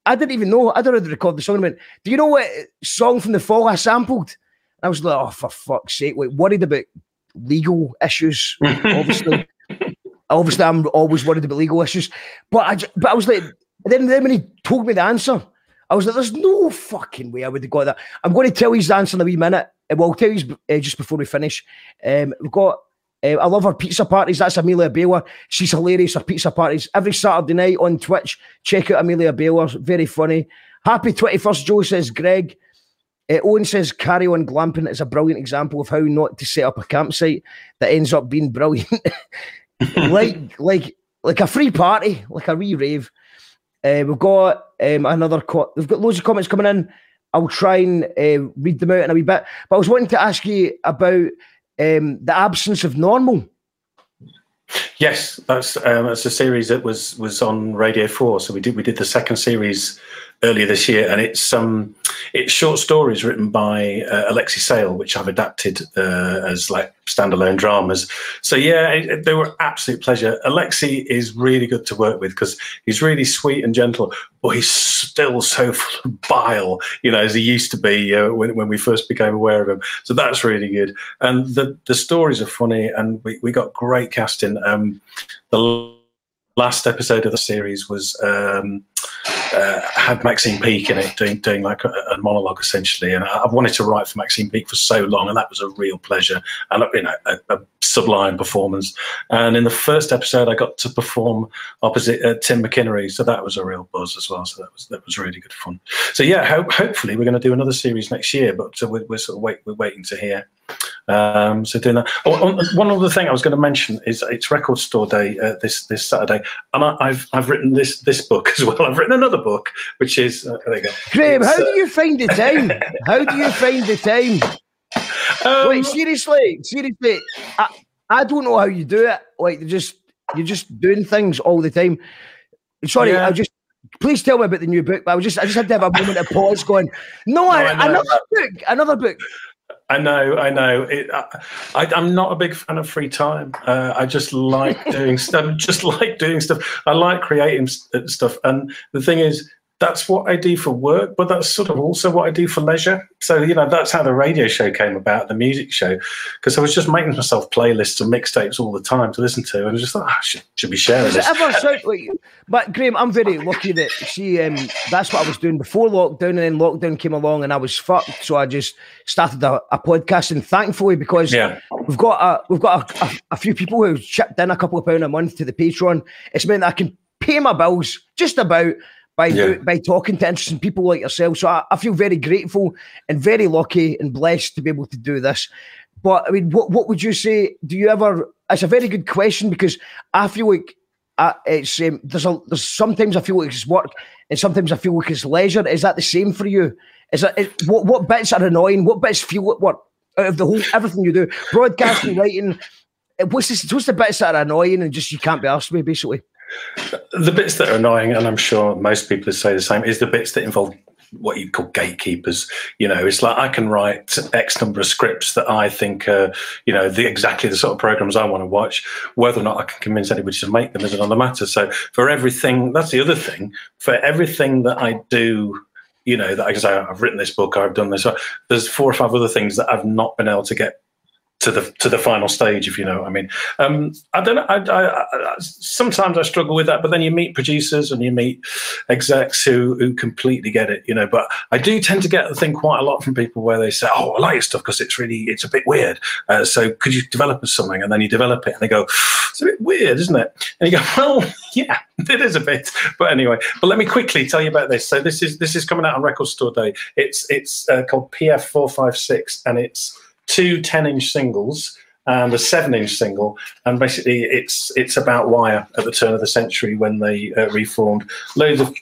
I didn't even know. I don't know how to record the song. I went, "Do you know what song from the fall I sampled?" And I was like, "Oh, for fuck's sake!" Like worried about legal issues. Obviously, obviously, I'm always worried about legal issues. But I, but I was like, then, then when he told me the answer, I was like, "There's no fucking way I would have got that." I'm going to tell you the answer in a wee minute. Well, I'll tell you uh, just before we finish. Um, we've got. Uh, I love her pizza parties. That's Amelia Bayler. She's hilarious. Her pizza parties every Saturday night on Twitch. Check out Amelia Bayler. Very funny. Happy 21st, Joe says Greg. Uh, Owen says carry on glamping is a brilliant example of how not to set up a campsite that ends up being brilliant. like like like a free party, like a wee rave. Uh, we've got um, another. Co- we've got loads of comments coming in. I'll try and uh, read them out in a wee bit. But I was wanting to ask you about um, the absence of normal. Yes, that's um, that's a series that was was on Radio Four. So we did we did the second series earlier this year, and it's um it's short stories written by uh, Alexei Sayle, which I've adapted uh, as like standalone dramas. So yeah, it, it- they were absolute pleasure. Alexi is really good to work with because he's really sweet and gentle, but he's still so full of bile, you know, as he used to be uh, when when we first became aware of him. So that's really good, and the the stories are funny, and we we got great casting. Um, the last episode of the series was um, uh, had Maxine Peake in it, doing doing like a, a monologue essentially. And I- I've wanted to write for Maxine Peake for so long, and that was a real pleasure and you know a, a sublime performance. And in the first episode, I got to perform opposite uh, Tim McInnerny, so that was a real buzz as well. So that was that was really good fun. So yeah, ho- hopefully we're going to do another series next year, but uh, we're, we're sort of wait, we're waiting to hear. Um, so doing that. Oh, on- one other thing I was going to mention is it's Record Store Day uh, this this Saturday, and I, I've I've written this this book as well. I've written another book, which is uh, there you go. Graham, It's, how uh, do you find the time? How do you find the time? um, Like seriously, seriously, I, I don't know how you do it. Like you just you're just doing things all the time. Sorry, Yeah. I just please tell me about the new book. But I was just I just had to have a moment of pause, going, no, I I, another book, another book. I know, I know. It, I, I'm not a big fan of free time. Uh, I just like doing stuff. Just like doing stuff. I like creating s- uh, stuff. And the thing is, that's what I do for work, but that's sort of also what I do for leisure. So you know, that's how the radio show came about, the music show, because I was just making myself playlists and mixtapes all the time to listen to, and I just thought, oh, I should, should be sharing this. ever sound like? But Graham, I'm very lucky that see, um, that's what I was doing before lockdown, and then lockdown came along, and I was fucked. So I just started a, a podcast, and thankfully, because Yeah, we've got a we've got a, a, a few people who chipped in a couple of pound a month to the Patreon. It's meant that I can pay my bills just about by Yeah. by talking to interesting people like yourself. So I, I feel very grateful and very lucky and blessed to be able to do this. But I mean, what what would you say? Do you ever? It's a very good question because I feel like uh, it's um, there's a there's sometimes I feel like it's work and sometimes I feel like it's leisure. Is that the same for you? Is that it, what what bits are annoying? What bits feel like work out of the whole everything you do? Broadcasting, writing. What's this, what's the bits that are annoying and just you can't be asked with basically? The bits that are annoying, and I'm sure most people say the same, is the bits that involve what you call gatekeepers. You know, it's like I can write X number of scripts that I think are, you know, the exactly the sort of programs I want to watch. Whether or not I can convince anybody to make them is another matter. So for everything, that's the other thing. For everything that I do. You know that I can say I've written this book, I've done this. There's four or five other things that I've not been able to get to the to the final stage, if you know what I mean. Um, I don't. I, I, I, sometimes I struggle with that, but then you meet producers and you meet execs who who completely get it, you know. But I do tend to get the thing quite a lot from people where they say, "Oh, I like your stuff because it's really it's a bit weird." Uh, so could you develop something? And then you develop it, and they go, "It's a bit weird, isn't it?" And you go, "Well, yeah, it is a bit." But anyway, but let me quickly tell you about this. So this is this is coming out on Record Store Day. It's it's uh, called PF four five six, and it's two 10 inch singles and a seven inch single. And basically, it's it's about Wire at the turn of the century when they uh, reformed. Loads of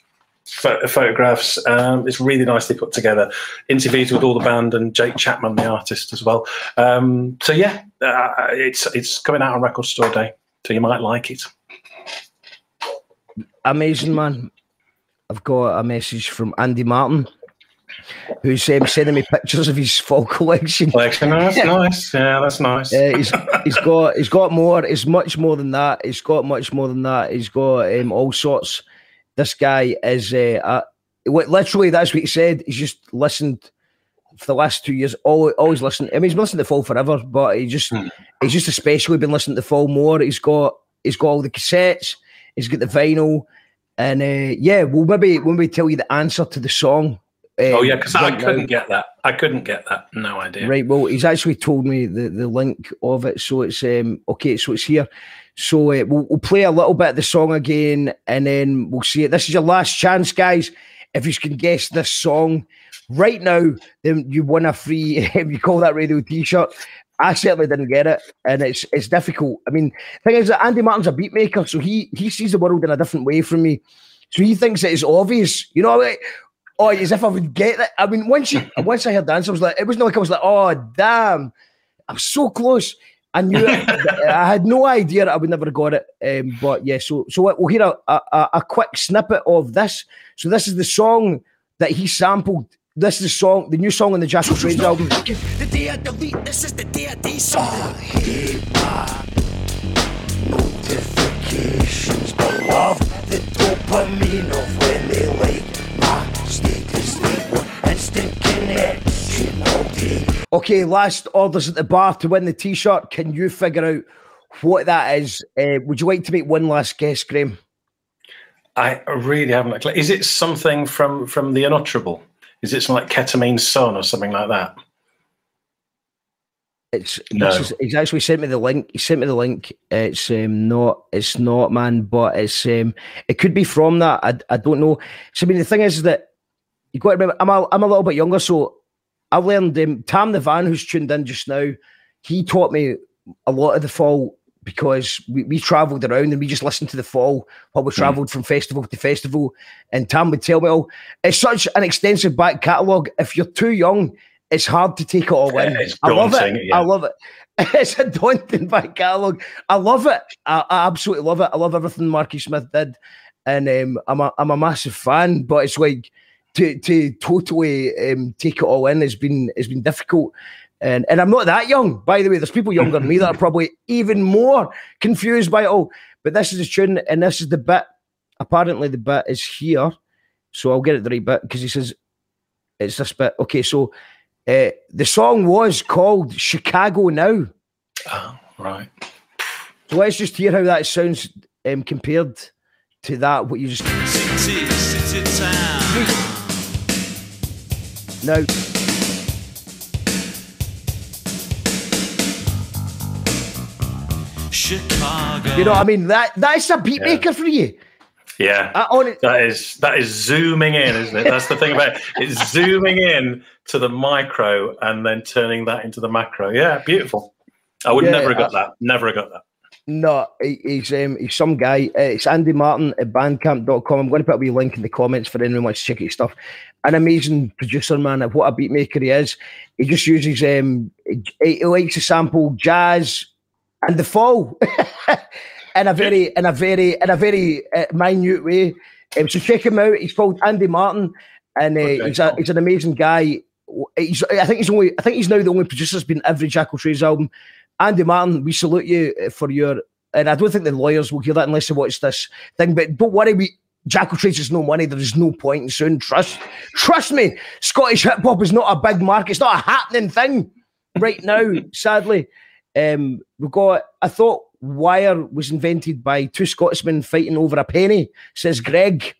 pho- photographs. Um, it's really nicely put together. Interviews with all the band and Jake Chapman, the artist, as well. Um, so yeah, uh, it's it's coming out on Record Store Day, so you might like it. Amazing man. I've got a message from Andy Martin. Who's um, sending me pictures of his fall collection. Collection. Oh, that's nice. Yeah, that's nice. Uh, he's, he's got he's got more. It's much more than that. He's got much more than that. He's got um, all sorts. This guy is uh, uh, literally that's what he said. He's just listened for the last two years. Always, always listened. I mean, he's listening to Fall forever, but he just Hmm. he's just especially been listening to Fall more. He's got he's got all the cassettes. He's got the vinyl, and uh, yeah, we'll maybe when we'll tell you the answer to the song. Uh, oh yeah, because I couldn't get that. I couldn't get that. No idea. Right. Well, he's actually told me the, the link of it, so it's um okay. So it's here. So uh, we'll, we'll play a little bit of the song again, and then we'll see it. This is your last chance, guys. If you can guess this song right now, then you win a free. You call that radio T-shirt, I certainly didn't get it, and it's it's difficult. I mean, thing is that Andy Martin's a beat maker, so he he sees the world in a different way from me. So he thinks it is obvious, you know. Like, oh, as if I would get it. I mean, once you once I heard the answer, I was like, it wasn't like I was like, oh damn, I'm so close. I knew it. I had no idea that I would never have got it. Um, but yeah, so so we'll hear a, a a quick snippet of this. So this is the song that he sampled. This is the song, the new song on the Jackal Trades album. The day I delete, this is the day I desort. notifications, but love the dopamine of when they like Okay, last orders at the bar to win the T-shirt. Can you figure out what that is? Uh, would you like to make one last guess, Graham? I really haven't. a clue. Is it something from from the unutterable? Is it something like Ketamine Sun or something like that? It's No. is- he's actually sent me the link. He sent me the link. It's um, not. It's not, man. But it's um, it could be from that. I, I don't know. So I mean, the thing is that you got to remember. I'm a, I'm a little bit younger, so I learned. Um, Tam the van, who's tuned in just now, he taught me a lot of the fall because we, we travelled around and we just listened to the fall while we travelled from festival to festival. And Tam would tell me, "Oh, it's such an extensive back catalogue. If you're too young." It's hard to take it all in. Yeah, I love it. yeah. I love it. It's a daunting back catalogue. I love it. I, I absolutely love it. I love everything Marky Smith did, and um, I'm a I'm a massive fan. But it's like to to totally um, take it all in has been has been difficult. And and I'm not that young, by the way. There's people younger than me that are probably even more confused by it all. But this is the tune, and this is the bit. Apparently, the bit is here, so I'll get it the right bit because he says it's this bit. Okay, so uh, the song was called Chicago Now. Oh, right. So let's just hear how that sounds um, compared to that. What you just City, city, town. now. Chicago. You know what I mean? That that's a beat Yeah. maker for you. Yeah. I, on it, That is that is zooming in, isn't it? That's the thing about it. It's zooming in to the micro and then turning that into the macro. Yeah, beautiful. I would Yeah, never have got I- that. Never have got that. No, he- he's um, he's some guy. Uh, it's Andy Martin at bandcamp.com. I'm going to put a wee link in the comments for anyone who wants to check his stuff. An amazing producer, man. of What a beat maker he is. He just uses um, he, he likes to sample jazz and the fall in a very in a very in a very uh, minute way. Um, so check him out. He's called Andy Martin, and uh, Okay, he's a he's an amazing guy. He's, I think he's only I think he's now the only producer that's been every Jackal Trades album. Andy Martin, we salute you uh, for your. And I don't think the lawyers will hear that unless they watch this thing. But don't worry, we Jackal Trades is no money. There is no point in soon. Trust, trust me. Scottish hip hop is not a big market. It's not a happening thing right now. sadly, um, we've got. I thought wire was invented by two Scotsmen fighting over a penny. Says Greg.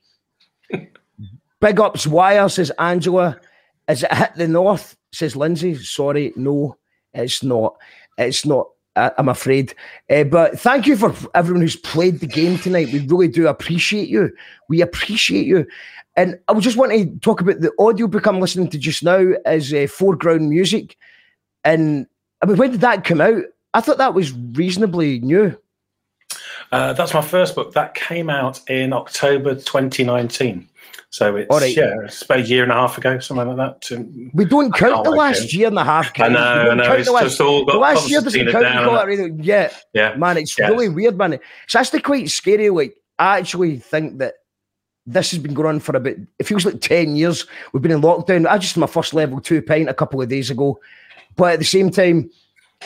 Big ups wire. Says Angela. Is it hit the north? Says Lindsay. Sorry, no, it's not. It's not. I'm afraid. Uh, but thank you for everyone who's played the game tonight. We really do appreciate you. We appreciate you. And I just want to talk about the audiobook I'm listening to just now as uh, foreground music. And I mean, when did that come out? I thought that was reasonably new. Uh, that's my first book. That came out in October 2019. So it's All right. yeah, it's about a year and a half ago, something like that. To- We don't count can't the like last it. year and a half. I guys. We know, I know. It's the last- just all got the last year doesn't count. Down it. Yeah, Yeah, man, it's Yes. really weird, man. It's actually quite scary. Like, I actually think that this has been going on for about it feels like ten years. We've been in lockdown. I just my first level two pint a couple of days ago, but at the same time,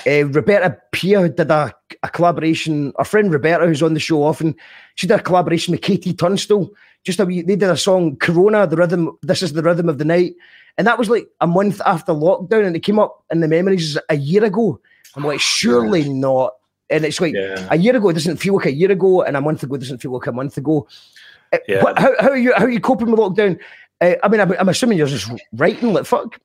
uh, Roberta Pia did a, a collaboration. Our friend Roberta, who's on the show often, she did a collaboration with KT Tunstall. Just a wee, they did a song Corona, the rhythm. This is the rhythm of the night, and that was like a month after lockdown, and it came up in the memories a year ago. I'm like, surely not. And it's like Yeah. a year ago it doesn't feel like a year ago, and a month ago doesn't feel like a month ago. Uh, Yeah. what- how, how are you how are you coping with lockdown? Uh, I mean, I'm, I'm assuming you're just writing like fuck.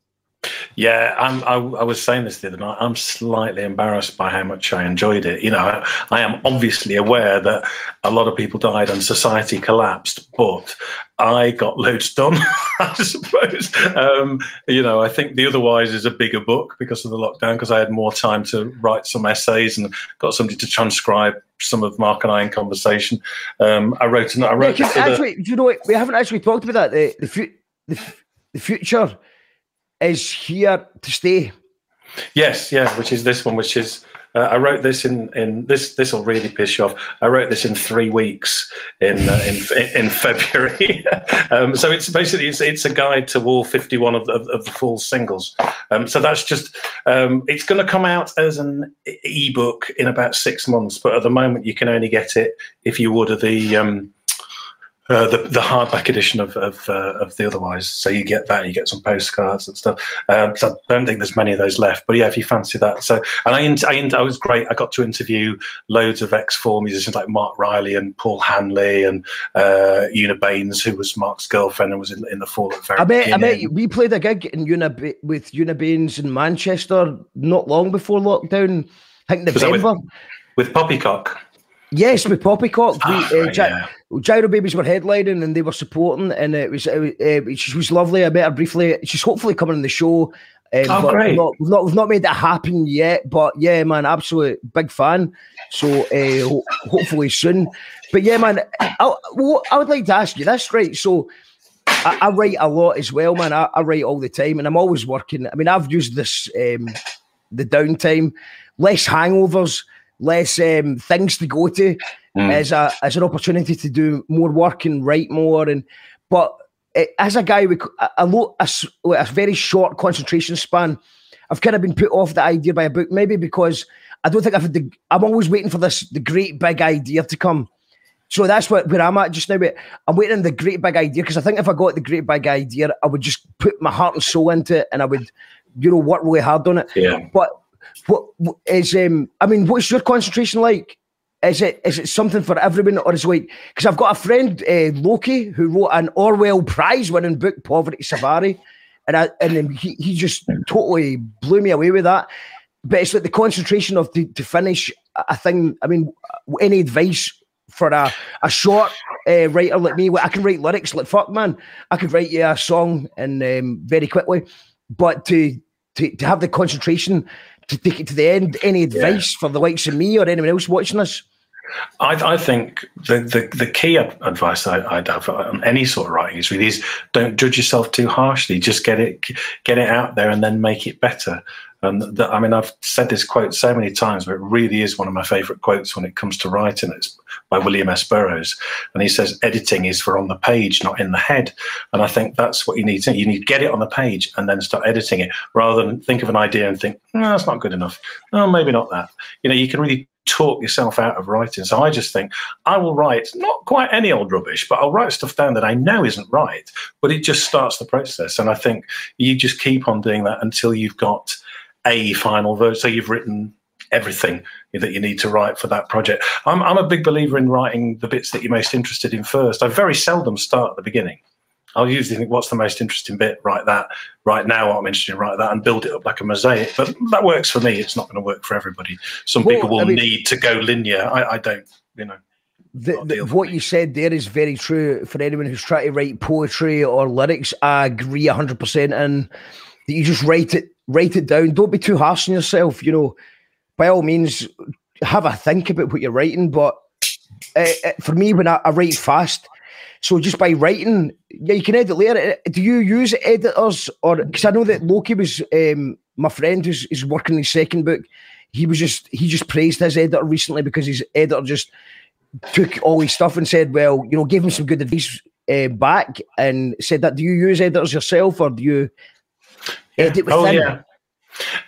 Yeah, I'm, I, I was saying this the other night. I'm slightly embarrassed by how much I enjoyed it. You know, I, I am obviously aware that a lot of people died and society collapsed, but I got loads done, I suppose. Um, you know, I think The Otherwise is a bigger book because of the lockdown, because I had more time to write some essays and got somebody to transcribe some of Mark and I in conversation. Um, I wrote, I Yeah, wrote the- actually, do you know what? We haven't actually talked about that. The the, the, the future is here to stay. Yes, yeah, which is this one, which is uh, I wrote this in in this this will really piss you off. I wrote this in three weeks in uh, in in February. um, so it's basically it's, it's a guide to all fifty one of, of, of the Fall singles. Um, so that's just um, it's going to come out as an ebook in about six months, but at the moment you can only get it if you order the. Uh, the the hardback edition of of, uh, of the otherwise, so you get that, you get some postcards and stuff. Um, so I don't think there's many of those left, but yeah, if you fancy that. So, and I, I, I was great. I got to interview loads of ex-Fall musicians like Mark Riley and Paul Hanley and uh, Una Baines, who was Mark's girlfriend and was in, in the fall at the very I met, I you. We played a gig in Unib- with Una Baines in Manchester not long before lockdown. I think that with- November. with Poppycock. Yes, with Poppycock. Ah, we, uh, right, yeah. Gyro Babies were headlining and they were supporting, and it was, it was uh, she was lovely. I met her briefly. She's hopefully coming on the show. Um, Oh, great. We've not, we've not we've not made that happen yet, but yeah, man, absolute big fan. So uh, ho- hopefully soon. But yeah, man, I, I would like to ask you this, right? So I, I write a lot as well, man. I, I write all the time, and I'm always working. I mean, I've used this um, the downtime, less hangovers, less um, things to go to Mm. as a as an opportunity to do more work and write more. And but eh, as a guy with a, a, low, a, a very short concentration span, I've kind of been put off the idea by a book, maybe because I don't think I've had the. I'm always waiting for this the great big idea to come. So that's what where I'm at just now. But I'm waiting on the great big idea because I think if I got the great big idea, I would just put my heart and soul into it, and I would, you know, work really hard on it. Yeah. But what is um? I mean, what's your concentration like? Is it is it something for everyone, or is it like because I've got a friend uh, Loki who wrote an Orwell Prize winning book, Poverty Safari, and I and he he just totally blew me away with that. But it's like the concentration of to, to finish a- thing. I mean, any advice for a, a short uh, writer like me? I can write lyrics like fuck, man. I could write you a song and um, very quickly, but to, to to have the concentration to take it to the end. Any advice for the likes of me or anyone else watching this? I, I think the, the, the key advice I, I'd have on any sort of writing is really is don't judge yourself too harshly. Just get it get it out there and then make it better. And that, I mean, I've said this quote so many times, but it really is one of my favourite quotes when it comes to writing. It's by William S. Burroughs, and he says, "Editing is for on the page, not in the head." And I think that's what you need to. You need to get it on the page and then start editing it, rather than think of an idea and think, "No, that's not good enough. Oh, maybe not that." You know, you can really talk yourself out of writing. So I just think I will write not quite any old rubbish, but I'll write stuff down that I know isn't right, but it just starts the process. And I think you just keep on doing that until you've got a final version. So you've written everything that you need to write for that project. I'm, I'm a big believer in writing the bits that you're most interested in first. I very seldom start at the beginning. I'll usually think, what's the most interesting bit? Write that. Right now, what I'm interested in, write that, and build it up like a mosaic. But that works for me. It's not going to work for everybody. Some Well, people will I mean- need to go linear. I, I don't. You know. The, the, what you said there is very true for anyone who's trying to write poetry or lyrics. I agree hundred percent, and that you just write it, write it down. Don't be too harsh on yourself. You know, by all means, have a think about what you're writing. But uh, for me, when I, I write fast, so just by writing, yeah, you can edit later. Uh, Do you use editors or because I know that Loki was um, my friend who's is working his second book. He was just he just praised his editor recently because his editor just took all his stuff and said, well, you know, gave him some good advice uh, back and said that. Do you use editors yourself, or do you edit with Oh them? yeah.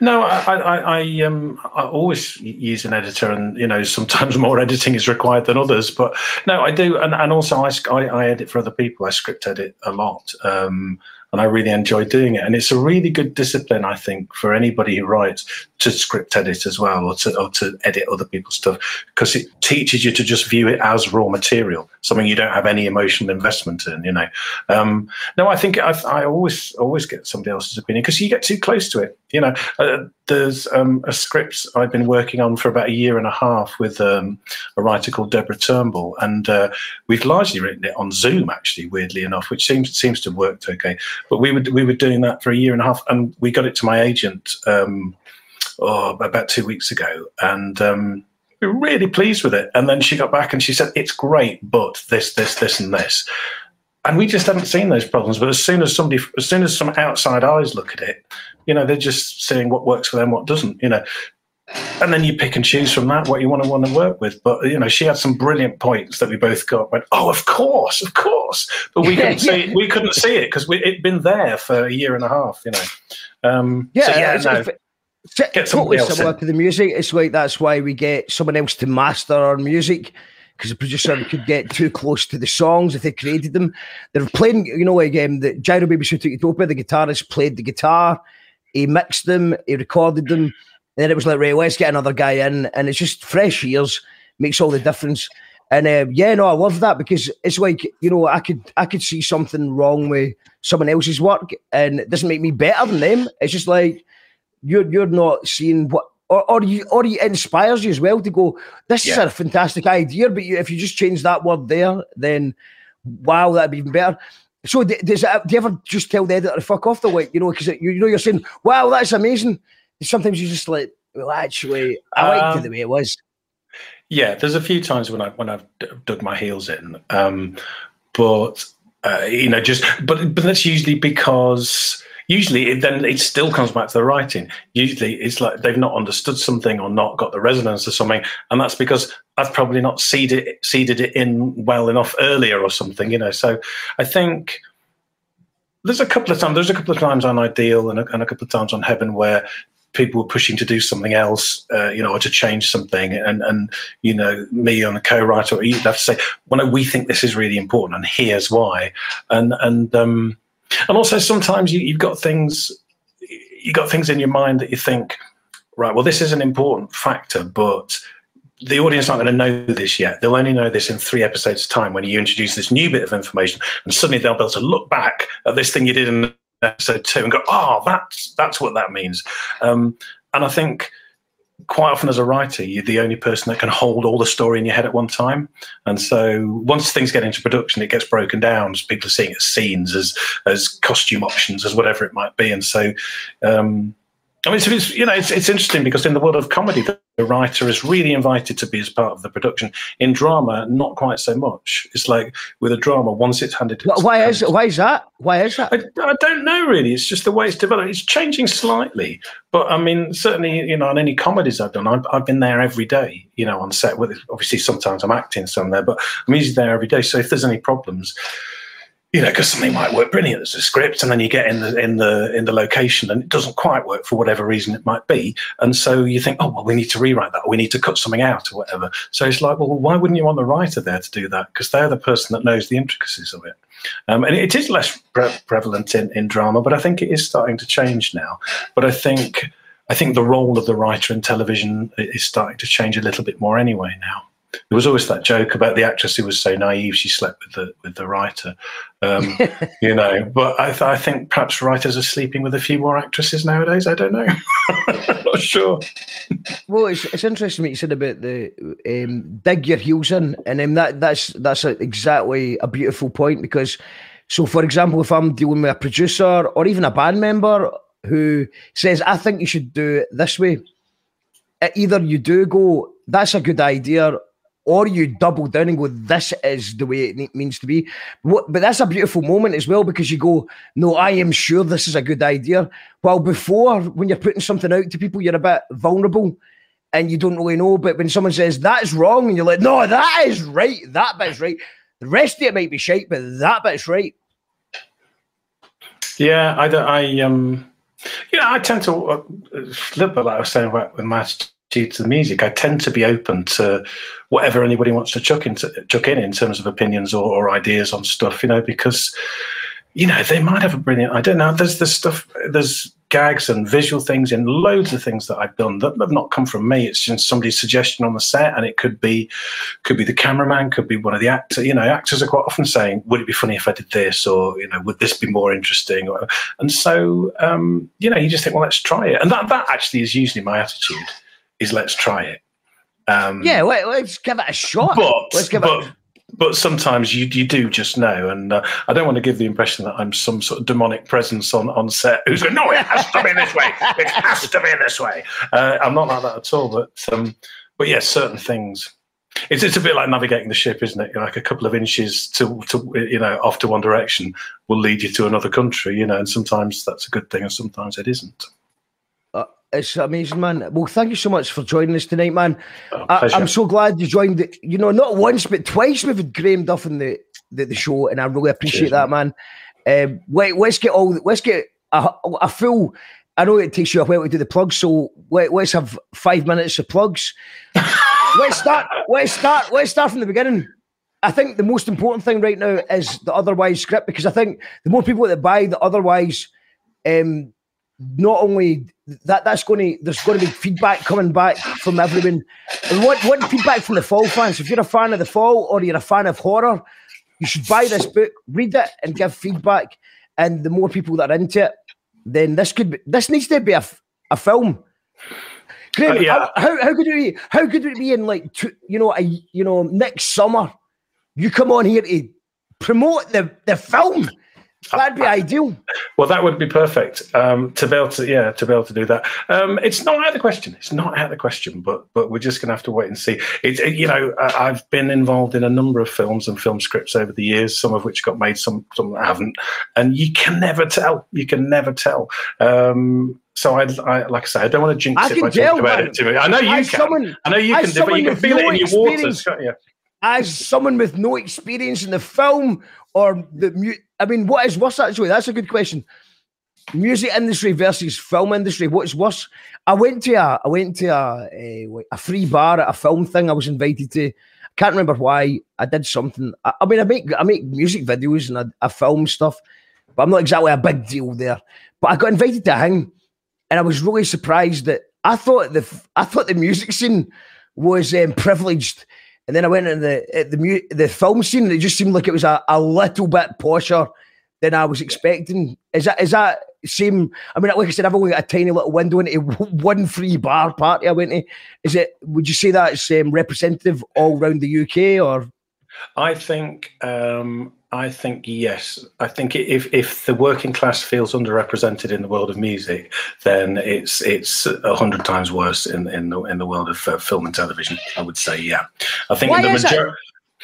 No, I, I, I, I, um, I always use an editor, and you know, sometimes more editing is required than others. But no, I do, and, and also I, I, I edit for other people. I script edit a lot, um, and I really enjoy doing it. And it's a really good discipline, I think, for anybody who writes to script edit as well, or to or to edit other people's stuff, because it teaches you to just view it as raw material, something you don't have any emotional investment in. You know, um, no, I think I, I always always get somebody else's opinion because you get too close to it. You know, uh, there's um, a script I've been working on for about a year and a half with um, a writer called Deborah Turnbull, and uh, we've largely written it on Zoom, actually, weirdly enough, which seems seems to have worked okay. But we were we were doing that for a year and a half, and we got it to my agent um, oh, about two weeks ago, and. Um, we were really pleased with it. And then she got back and she said, It's great, but this, this, this, and this and we just haven't seen those problems. But as soon as somebody, as soon as some outside eyes look at it, you know, they're just seeing what works for them, what doesn't, you know. And then you pick and choose from that what you want to want to work with. But you know, she had some brilliant points that we both got. Went, oh, of course, of course. But we couldn't see, we couldn't see it because it'd been there for a year and a half. You know. Um, Yeah, so yeah, it's, no. it's Get totally else similar in. to the music. It's like that's why we get someone else to master our music because the producer could get too close to the songs if they created them. They're playing, you know, like um, the Gyro Baby Suit Utopia, the guitarist played the guitar, he mixed them, he recorded them, and then it was like, right, let's get another guy in, and it's just fresh ears, makes all the difference. And uh, yeah, no, I love that because it's like you know, I could I could see something wrong with someone else's work, and it doesn't make me better than them. It's just like you're you're not seeing what or, or you or it inspires you as well to go this is a fantastic idea but you, if you just change that word there then wow that'd be even better so d- does it, do you ever just tell the editor to fuck off the way you know because you, you know you're saying wow that's amazing. Sometimes you just like well actually I liked it Um, the way it was. Yeah, there's a few times when I when I've dug my heels in, um, but uh, you know, just but but that's usually because usually it, then it still comes back to the writing. Usually it's like they've not understood something or not got the resonance of something, and that's because I've probably not seeded seeded it in well enough earlier or something. You know, so I think there's a couple of times there's a couple of times on ideal and a, and a couple of times on Hebburn where people were pushing to do something else uh, you know or to change something and and you know me on a co-writer you'd have to say well we think this is really important and here's why and and um and also sometimes you, you've got things you got things in your mind that you think right well this is an important factor but the audience aren't going to know this yet. They'll only know this in three episodes' time when you introduce this new bit of information, and suddenly they'll be able to look back at this thing you did in episode two and go, "Oh, that's that's what that means." Um, and I think quite often as a writer, you're the only person that can hold all the story in your head at one time. And so once things get into production, it gets broken down. People are seeing it as scenes, as as costume options, as whatever it might be. And so, um, I mean, it's, it's, you know, it's, it's interesting because in the world of comedy, the, writer is really invited to be as part of the production. In drama, not quite so much. It's like with a drama, once it's handed, Wh- why is why is that why is that I, I don't know really. It's just the way it's developed. It's changing slightly, but I mean, certainly, you know, on any comedies I've done, I've, I've been there every day. You know, on set. With obviously, sometimes I'm acting some there, but I'm usually there every day. So if there's any problems, you know, because something might work brilliant as a script, and then you get in the in the in the location, and it doesn't quite work for whatever reason it might be, and so you think, oh well, we need to rewrite that, or we need to cut something out, or whatever. So it's like, well, why wouldn't you want the writer there to do that? Because they're the person that knows the intricacies of it. Um, and it is less pre- prevalent in, in drama, but I think it is starting to change now. But I think I think the role of the writer in television is starting to change a little bit more anyway now. There was always that joke about the actress who was so naive she slept with the with the writer, um, you know. But I, th- I think perhaps writers are sleeping with a few more actresses nowadays. I don't know. I'm not sure. Well, it's, it's interesting what you said about the um, dig your heels in, and um, that that's that's a, exactly a beautiful point because, so for example, if I'm dealing with a producer or even a band member who says, "I think you should do it this way," either you do go, "That's a good idea," or you double down and go, "This is the way it means to be." But that's a beautiful moment as well because you go, "No, I am sure this is a good idea." While before, when you're putting something out to people, you're a bit vulnerable and you don't really know. But when someone says that's wrong, and you're like, "No, that is right. That bit's right," The rest of it might be shite, but that bit's right. Yeah, I. I um, you know, I tend to uh, a bit like I was saying with my attitude to the music. I tend to be open to whatever anybody wants to chuck into chuck in in terms of opinions or, or ideas on stuff. You know, because you know they might have a brilliant. I don't know. There's this stuff. There's gags and visual things in loads of things that I've done that have not come from me. It's just somebody's suggestion on the set, and it could be could be the cameraman, could be one of the actors. You know, actors are quite often saying, "Would it be funny if I did this?" or you know, "Would this be more interesting?" Or, and so um, you know, you just think, "Well, let's try it." And that that actually is usually my attitude: is let's try it. Um, Yeah, let, let's give it a shot. but let's give but, it. but sometimes you you do just know, and uh, I don't want to give the impression that I'm some sort of demonic presence on, on set who's going, no, it has to be this way, it has to be this way. Uh, I'm not like that at all, but um, but yes, certain things. It's, it's a bit like navigating the ship, isn't it? Like a couple of inches to, to you know off to one direction will lead you to another country, you know, and sometimes that's a good thing, and sometimes it isn't. It's amazing, man. Well, thank you so much for joining us tonight, man. Oh, I, I'm so glad you joined. The, you know, not once but twice we've had Graham Duff in the, the, the show, and I really appreciate Cheers, that, man. Um, wait, let's get all. Let's get a, a full. I know it takes you a while to do the plugs, so let, let's have five minutes of plugs. let's start. Let's start. Let's start from the beginning. I think the most important thing right now is the otherwise script because I think the more people that buy the otherwise, um, not only that that's going to there's going to be feedback coming back from everyone. And what what feedback from the Fall fans? If you're a fan of the Fall or you're a fan of horror, you should buy this book, read it, and give feedback. And the more people that are into it, then this could be this needs to be a, a film. Graham, Uh, yeah. how, how how could it be? How could it be in like two, you know a you know next summer? You come on here to promote the the film. That'd be ideal. Well, that would be perfect um, to be able to, yeah, to be able to do that. Um, it's not out of the question. It's not out of the question, but but we're just going to have to wait and see. It, it- you know, I- I've been involved in a number of films and film scripts over the years, some of which got made, some some haven't, and you can never tell. You can never tell. Um, so I, I, like I say, I don't want to jinx I it can by talking about it too much. I know you As can. someone- I know you can, do, but you can feel no it in your waters, can't you? as someone with no experience in the film or the I mean, what is worse actually? That's a good question. Music industry versus film industry. What's worse? I went to a I went to a a, a free bar at a film thing. I was invited to. I can't remember why. I did something. I, I mean, I make I make music videos and I, I film stuff, but I'm not exactly a big deal there. But I got invited to hang, and I was really surprised that I thought the I thought the music scene was um, privileged, and then I went in the the the film scene, and it just seemed like it was a, a little bit posher than I was expecting. Is that is that same? I mean, like I said, I've only got a tiny little window into one free bar party I went to. Is it? Would you say that's um, representative all around the UK, or I think um, I think yes. I think if if the working class feels underrepresented in the world of music, then it's it's a hundred times worse in in the in the world of uh, film and television. I would say, yeah. I think Why the majority.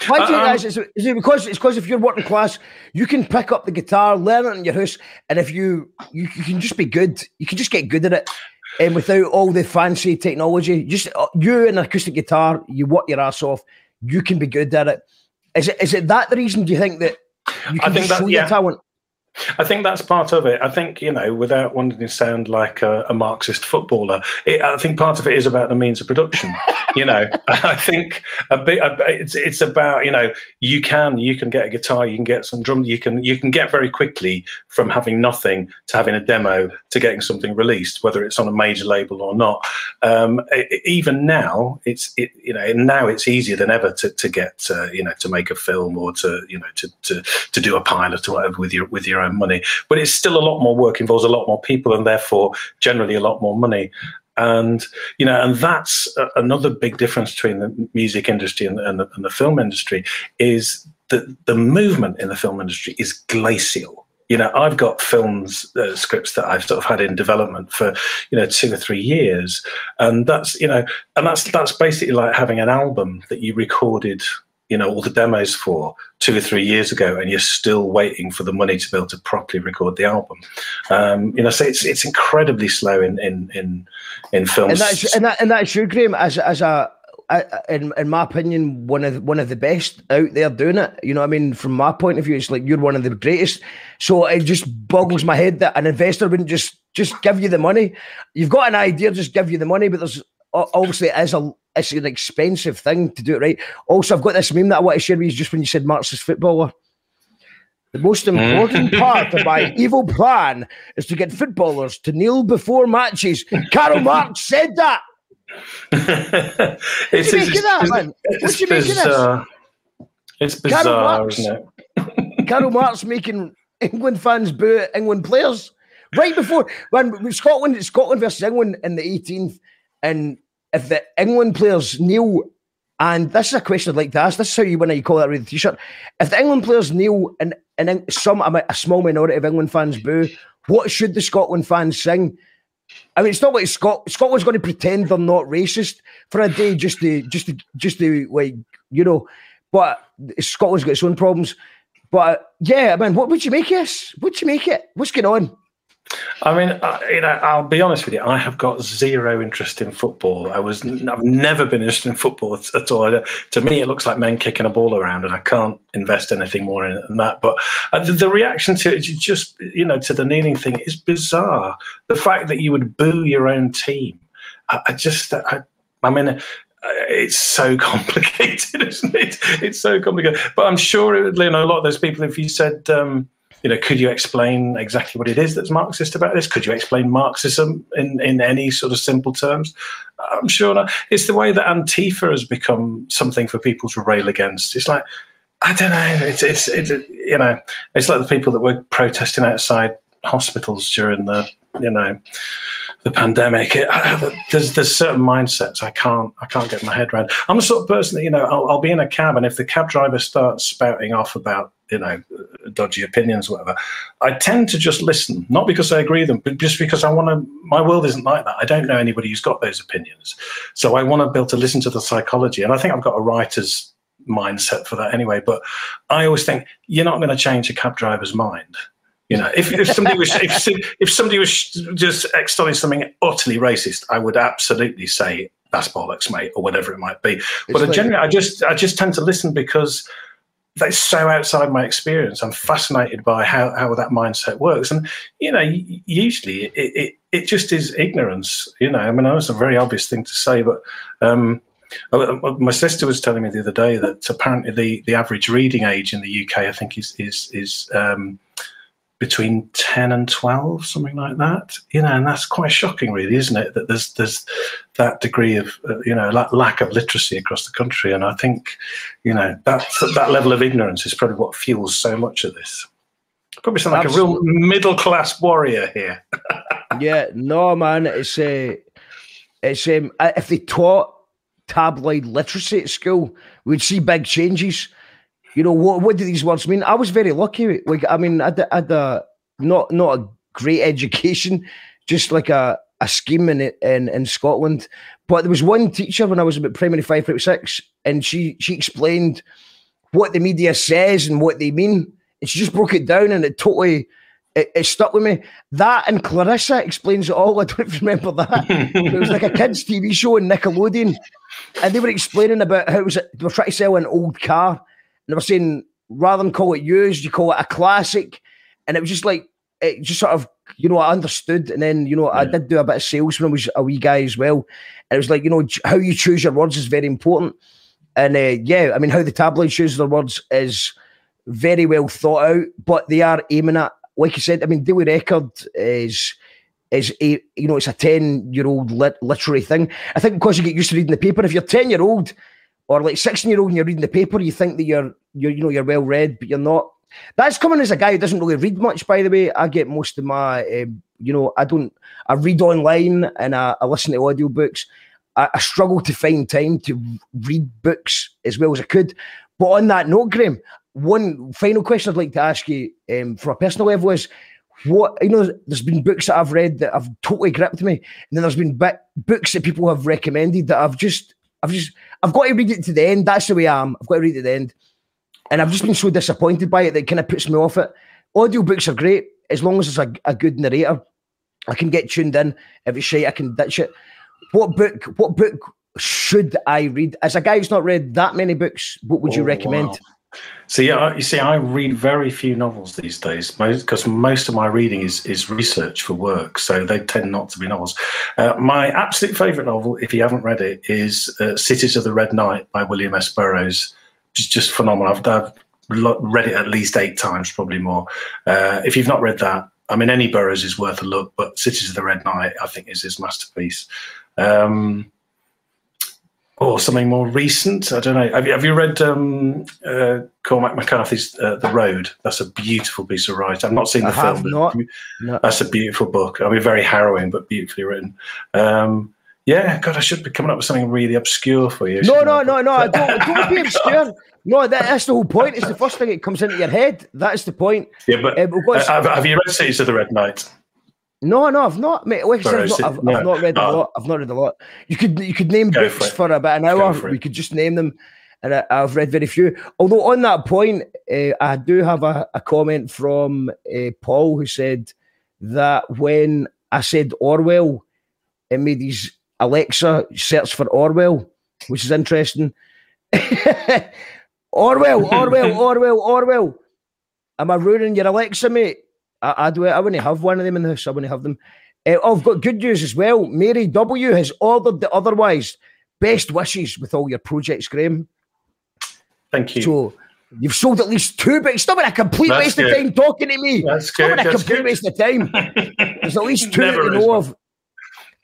Why do you Um, guys? Is it, is it because it's because if you're working class, you can pick up the guitar, learn it in your house, and if you you, you can just be good, you can just get good at it, and without all the fancy technology, just uh, you and an acoustic guitar, you work your ass off, you can be good at it. Is it is it that the reason? Do you think that you I can think just that- show yeah. your talent? I think that's part of it. I think you know, without wanting to sound like a, a Marxist footballer, it, I think part of it is about the means of production. you know, I think a bit. A, it's it's about you know, you can you can get a guitar, you can get some drum, you can you can get very quickly from having nothing to having a demo to getting something released, whether it's on a major label or not. Um, e- even now, it's it, you know now it's easier than ever to to get uh, you know to make a film or to you know to to to do a pilot or whatever with your with your own money. But it's still a lot more work, involves a lot more people, and therefore generally a lot more money. And you know, and that's a, another big difference between the music industry and, and, the, and the film industry is that the movement in the film industry is glacial. You know, I've got films uh, scripts that I've sort of had in development for you know two or three years, and that's you know, and that's that's basically like having an album that you recorded you know all the demos for two or three years ago and you're still waiting for the money to be able to properly record the album um you know so it's it's incredibly slow in in in in films And that's and that and that's you, Graham, as as a in in my opinion, one of one of the best out there doing it. You know, I mean, from my point of view, it's like you're one of the greatest. So it just boggles my head that an investor wouldn't just just give you the money. You've got an idea, just give you the money, but there's obviously is a it's an expensive thing to do it right. Also, I've got this meme that I want to share with you just when you said Marxist footballer. The most hmm. important part of my evil plan is to get footballers to kneel before matches. Karl Marx said that. it's, do you make of that, man? What it's do you make of this? bizarre. It's Karl bizarre, Marx. isn't it? Karl Marx making England fans boo at England players right before when, when Scotland Scotland versus England in the 18th, and if the England players kneel, and this is a question I'd like to ask. This is how you win a you call that the t-shirt. If the England players kneel and and some a, small minority of England fans boo, what should the Scotland fans sing? I mean, it's not like Scot- Scotland's going to pretend they're not racist for a day just to just to just to like you know, but Scotland's got its own problems. But yeah, man, what would you make this? What'd you make it? What's going on? I mean, I, you know, I'll be honest with you. I have got zero interest in football. I was, I've never been interested in football at, all. I- To me, it looks like men kicking a ball around, and I can't invest anything more in it than that. But uh, the, the reaction to it, just you know, to the kneeling thing, is bizarre. The fact that you would boo your own team, I, I just, I, I mean. uh, It's so complicated, isn't it? It's so complicated. But I'm sure, you know, a lot of those people, if you said, um, you know, could you explain exactly what it is that's Marxist about this? Could you explain Marxism in, in any sort of simple terms? I'm sure not. It's the way that Antifa has become something for people to rail against. It's like, I don't know. It's, it's, it's you know, it's like the people that were protesting outside hospitals during the, you know, the pandemic. It, I, there's there's certain mindsets I can't I can't get my head around. I'm the sort of person that you know I'll, I'll be in a cab and if the cab driver starts spouting off about you know dodgy opinions whatever, I tend to just listen, not because I agree with them, but just because I want to. My world isn't like that. I don't know anybody who's got those opinions, so I want to be able to listen to the psychology. And I think I've got a writer's mindset for that anyway. But I always think you're not going to change a cab driver's mind. You know, if, if somebody was if, if somebody was just extolling something utterly racist, I would absolutely say that's bollocks, mate, or whatever it might be. but like- generally, I just I just tend to listen because that's so outside my experience. I'm fascinated by how, how that mindset works, and you know, usually it, it it just is ignorance. You know, I mean, that's a very obvious thing to say, but. Um, uh, my sister was telling me the other day that apparently the, the average reading age in the UK, I think, is is is um, between ten and twelve, something like that. You know, and that's quite shocking, really, isn't it? That there's there's that degree of uh, you know la- lack of literacy across the country, and I think you know that that level of ignorance is probably what fuels so much of this. Probably sound like a real middle class warrior here. yeah, no, man, it's uh, it's um, if they taught tabloid literacy at school, we'd see big changes. You know what? What do these words mean? I was very lucky. Like, I mean, I had, I had a not not a great education, just like a a scheme in it in, in Scotland. But there was one teacher when I was about primary five, primary six, and she she explained what the media says and what they mean. And she just broke it down, and it totally it, it stuck with me. That and Clarissa explains it all. I don't remember that. it was like a kids' TV show on Nickelodeon, and they were explaining about how it was. They were trying to sell an old car, they were saying rather than call it used, you call it a classic, and it was just like it just sort of you know I understood, and then you know I did do a bit of sales when I was a wee guy as well, and it was like you know how you choose your words is very important, and uh, yeah, I mean how the tabloid choose their words is very well thought out, but they are aiming at, like you said, I mean, Daily Record is is a you know it's a ten year old lit- literary thing. I think because you get used to reading the paper, if you're ten year old or like sixteen year old and you're reading the paper, you think that you're you're you know you're well read, but you're not. That's coming as a guy who doesn't really read much. By the way, I get most of my um, you know I don't I read online and I, I listen to audiobooks. I, I struggle to find time to read books as well as I could. But on that note, Graham, one final question I'd like to ask you um, from a personal level is what you know there's been books that I've read that have totally gripped me and then there's been books that people have recommended that I've just I've just I've got to read it to the end that's the way I am I've got to read it to the end and I've just been so disappointed by it that it kind of puts me off it audiobooks are great as long as there's a, a good narrator I can get tuned in if it's shit I can ditch it what book what book should I read? As a guy who's not read that many books, what would you Oh, recommend? wow. See, I, you see, I read very few novels these days because most of my reading is is research for work, so they tend not to be novels. Uh, my absolute favourite novel, if you haven't read it, is uh, Cities of the Red Night by William S. Burroughs. Just, just phenomenal. I've, I've read it at least eight times, probably more. Uh, if you've not read that, I mean, any Burroughs is worth a look, but Cities of the Red Night, I think, is his masterpiece. Um, or something more recent. I don't know. Have you, have you read um, uh, Cormac McCarthy's uh, The Road? That's a beautiful piece of writing. I've not seen the I film. have not. No. That's a beautiful book. I mean, very harrowing, but beautifully written. Um, yeah, God, I should be coming up with something really obscure for you. No, no, I? no, no. Don't, don't be obscure. No, that, that's the whole point. It's the first thing that comes into your head. That's the point. Yeah, but Uh, uh, have, have you read Cities of the Red Night? No, no, I've not. Mate, like I said, I've not, I've, no. I've not read a Oh. lot. I've not read a lot. You could you could name Go books for for, about an hour. We could just name them, and I, I've read very few. Although on that point, uh, I do have a, a comment from uh, Paul who said that when I said Orwell, it made his Alexa search for Orwell, which is interesting. Orwell, Orwell, Orwell, Orwell. Am I ruining your Alexa, mate? I, I do. I wouldn't have one of them in the house. I wouldn't have them. Uh, oh, I've got good news as well. Mary W has ordered the otherwise. Best wishes with all your projects, Graham. Thank you. So you've sold at least two books. Stop it! A complete That's waste good. of time talking to me. That's Stop good. it! A That's complete good. waste of time. There's at least two Never is know one. of.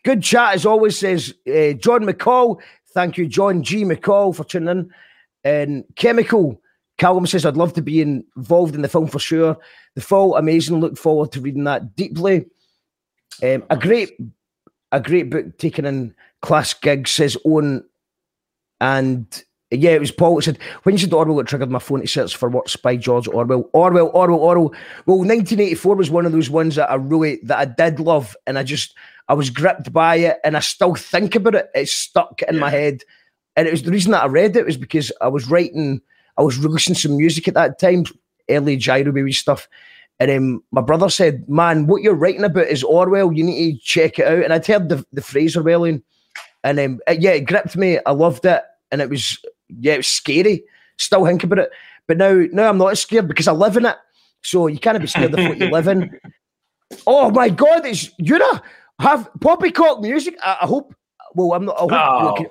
Good chat as always, says uh, John McCall. Thank you, John G. McCall, for tuning in. And Chemical, Callum says, I'd love to be involved in the film for sure. The fall, amazing. Look forward to reading that deeply. Um, a great, a great book taken in class gigs, says Owen. And yeah, it was Paul that said, when you said Orwell, it triggered my phone to search for what's by George Orwell. Orwell, Orwell, Orwell. Well, 1984 was one of those ones that I really, that I did love. And I just, I was gripped by it and I still think about it. It's stuck in my head. And it was the reason that I read it was because I was writing, I was releasing some music at that time, early Gyro Baby stuff. And um, my brother said, Man, what you're writing about is Orwell. You need to check it out. And I'd heard the, the phrase Orwellian. And um, it- yeah, it gripped me. I loved it. And it was, yeah, it was scary. Still think about it. But now, now I'm not scared because I live in it. So you can't be scared of what you live in. Oh my God, it's you know have poppycock music. I, I hope. Well, I'm not. I hope Oh.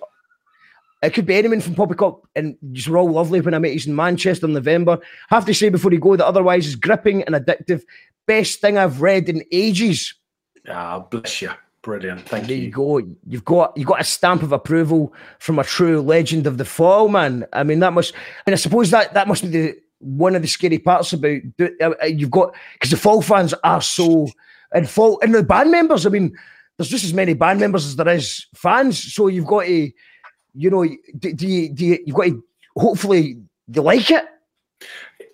It, could, be anyone from poppycock, and you were all lovely when I met you in Manchester in November. have to say before you go that otherwise is gripping and addictive. Best thing I've read in ages. Ah, bless you. Brilliant. Thank There you you. go. You've got you got a stamp of approval from a true legend of the fall, man. I mean, that must. And I suppose that that must be the one of the scary parts about do- uh, uh, you've got because the fall fans are so and fall and the band members. I mean, there's just as many band members as there is fans. So you've got to, you know, do, do you do you, you've got to hopefully they like it.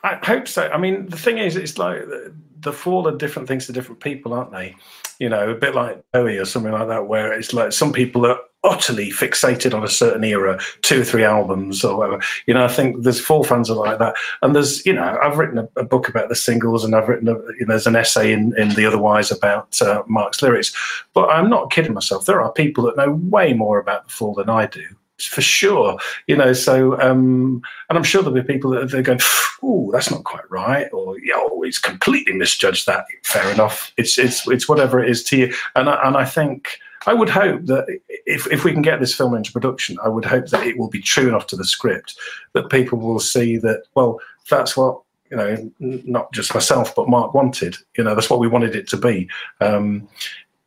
I hope so. I mean, the thing is, it's like the, the fall are different things to different people, aren't they? You know, a bit like Bowie or something like that, where it's like some people are utterly fixated on a certain era, two or three albums or whatever. You know, I think there's Fall fans are like that, and there's, you know, I've written a, a book about the singles, and I've written, a, you know, there's an essay in, in the Otherwise about uh, Mark's lyrics. But I'm not kidding myself. There are people that know way more about the Fall than I do. For sure, you know. So, um, and I'm sure there'll be people that they're going, "Oh, that's not quite right," or "Yo, he's completely misjudged that." Fair enough. It's it's it's whatever it is to you. And I, and I think I would hope that if if we can get this film into production, I would hope that it will be true enough to the script that people will see that. Well, that's what you know, not just myself, but Mark wanted. You know, that's what we wanted it to be. Um,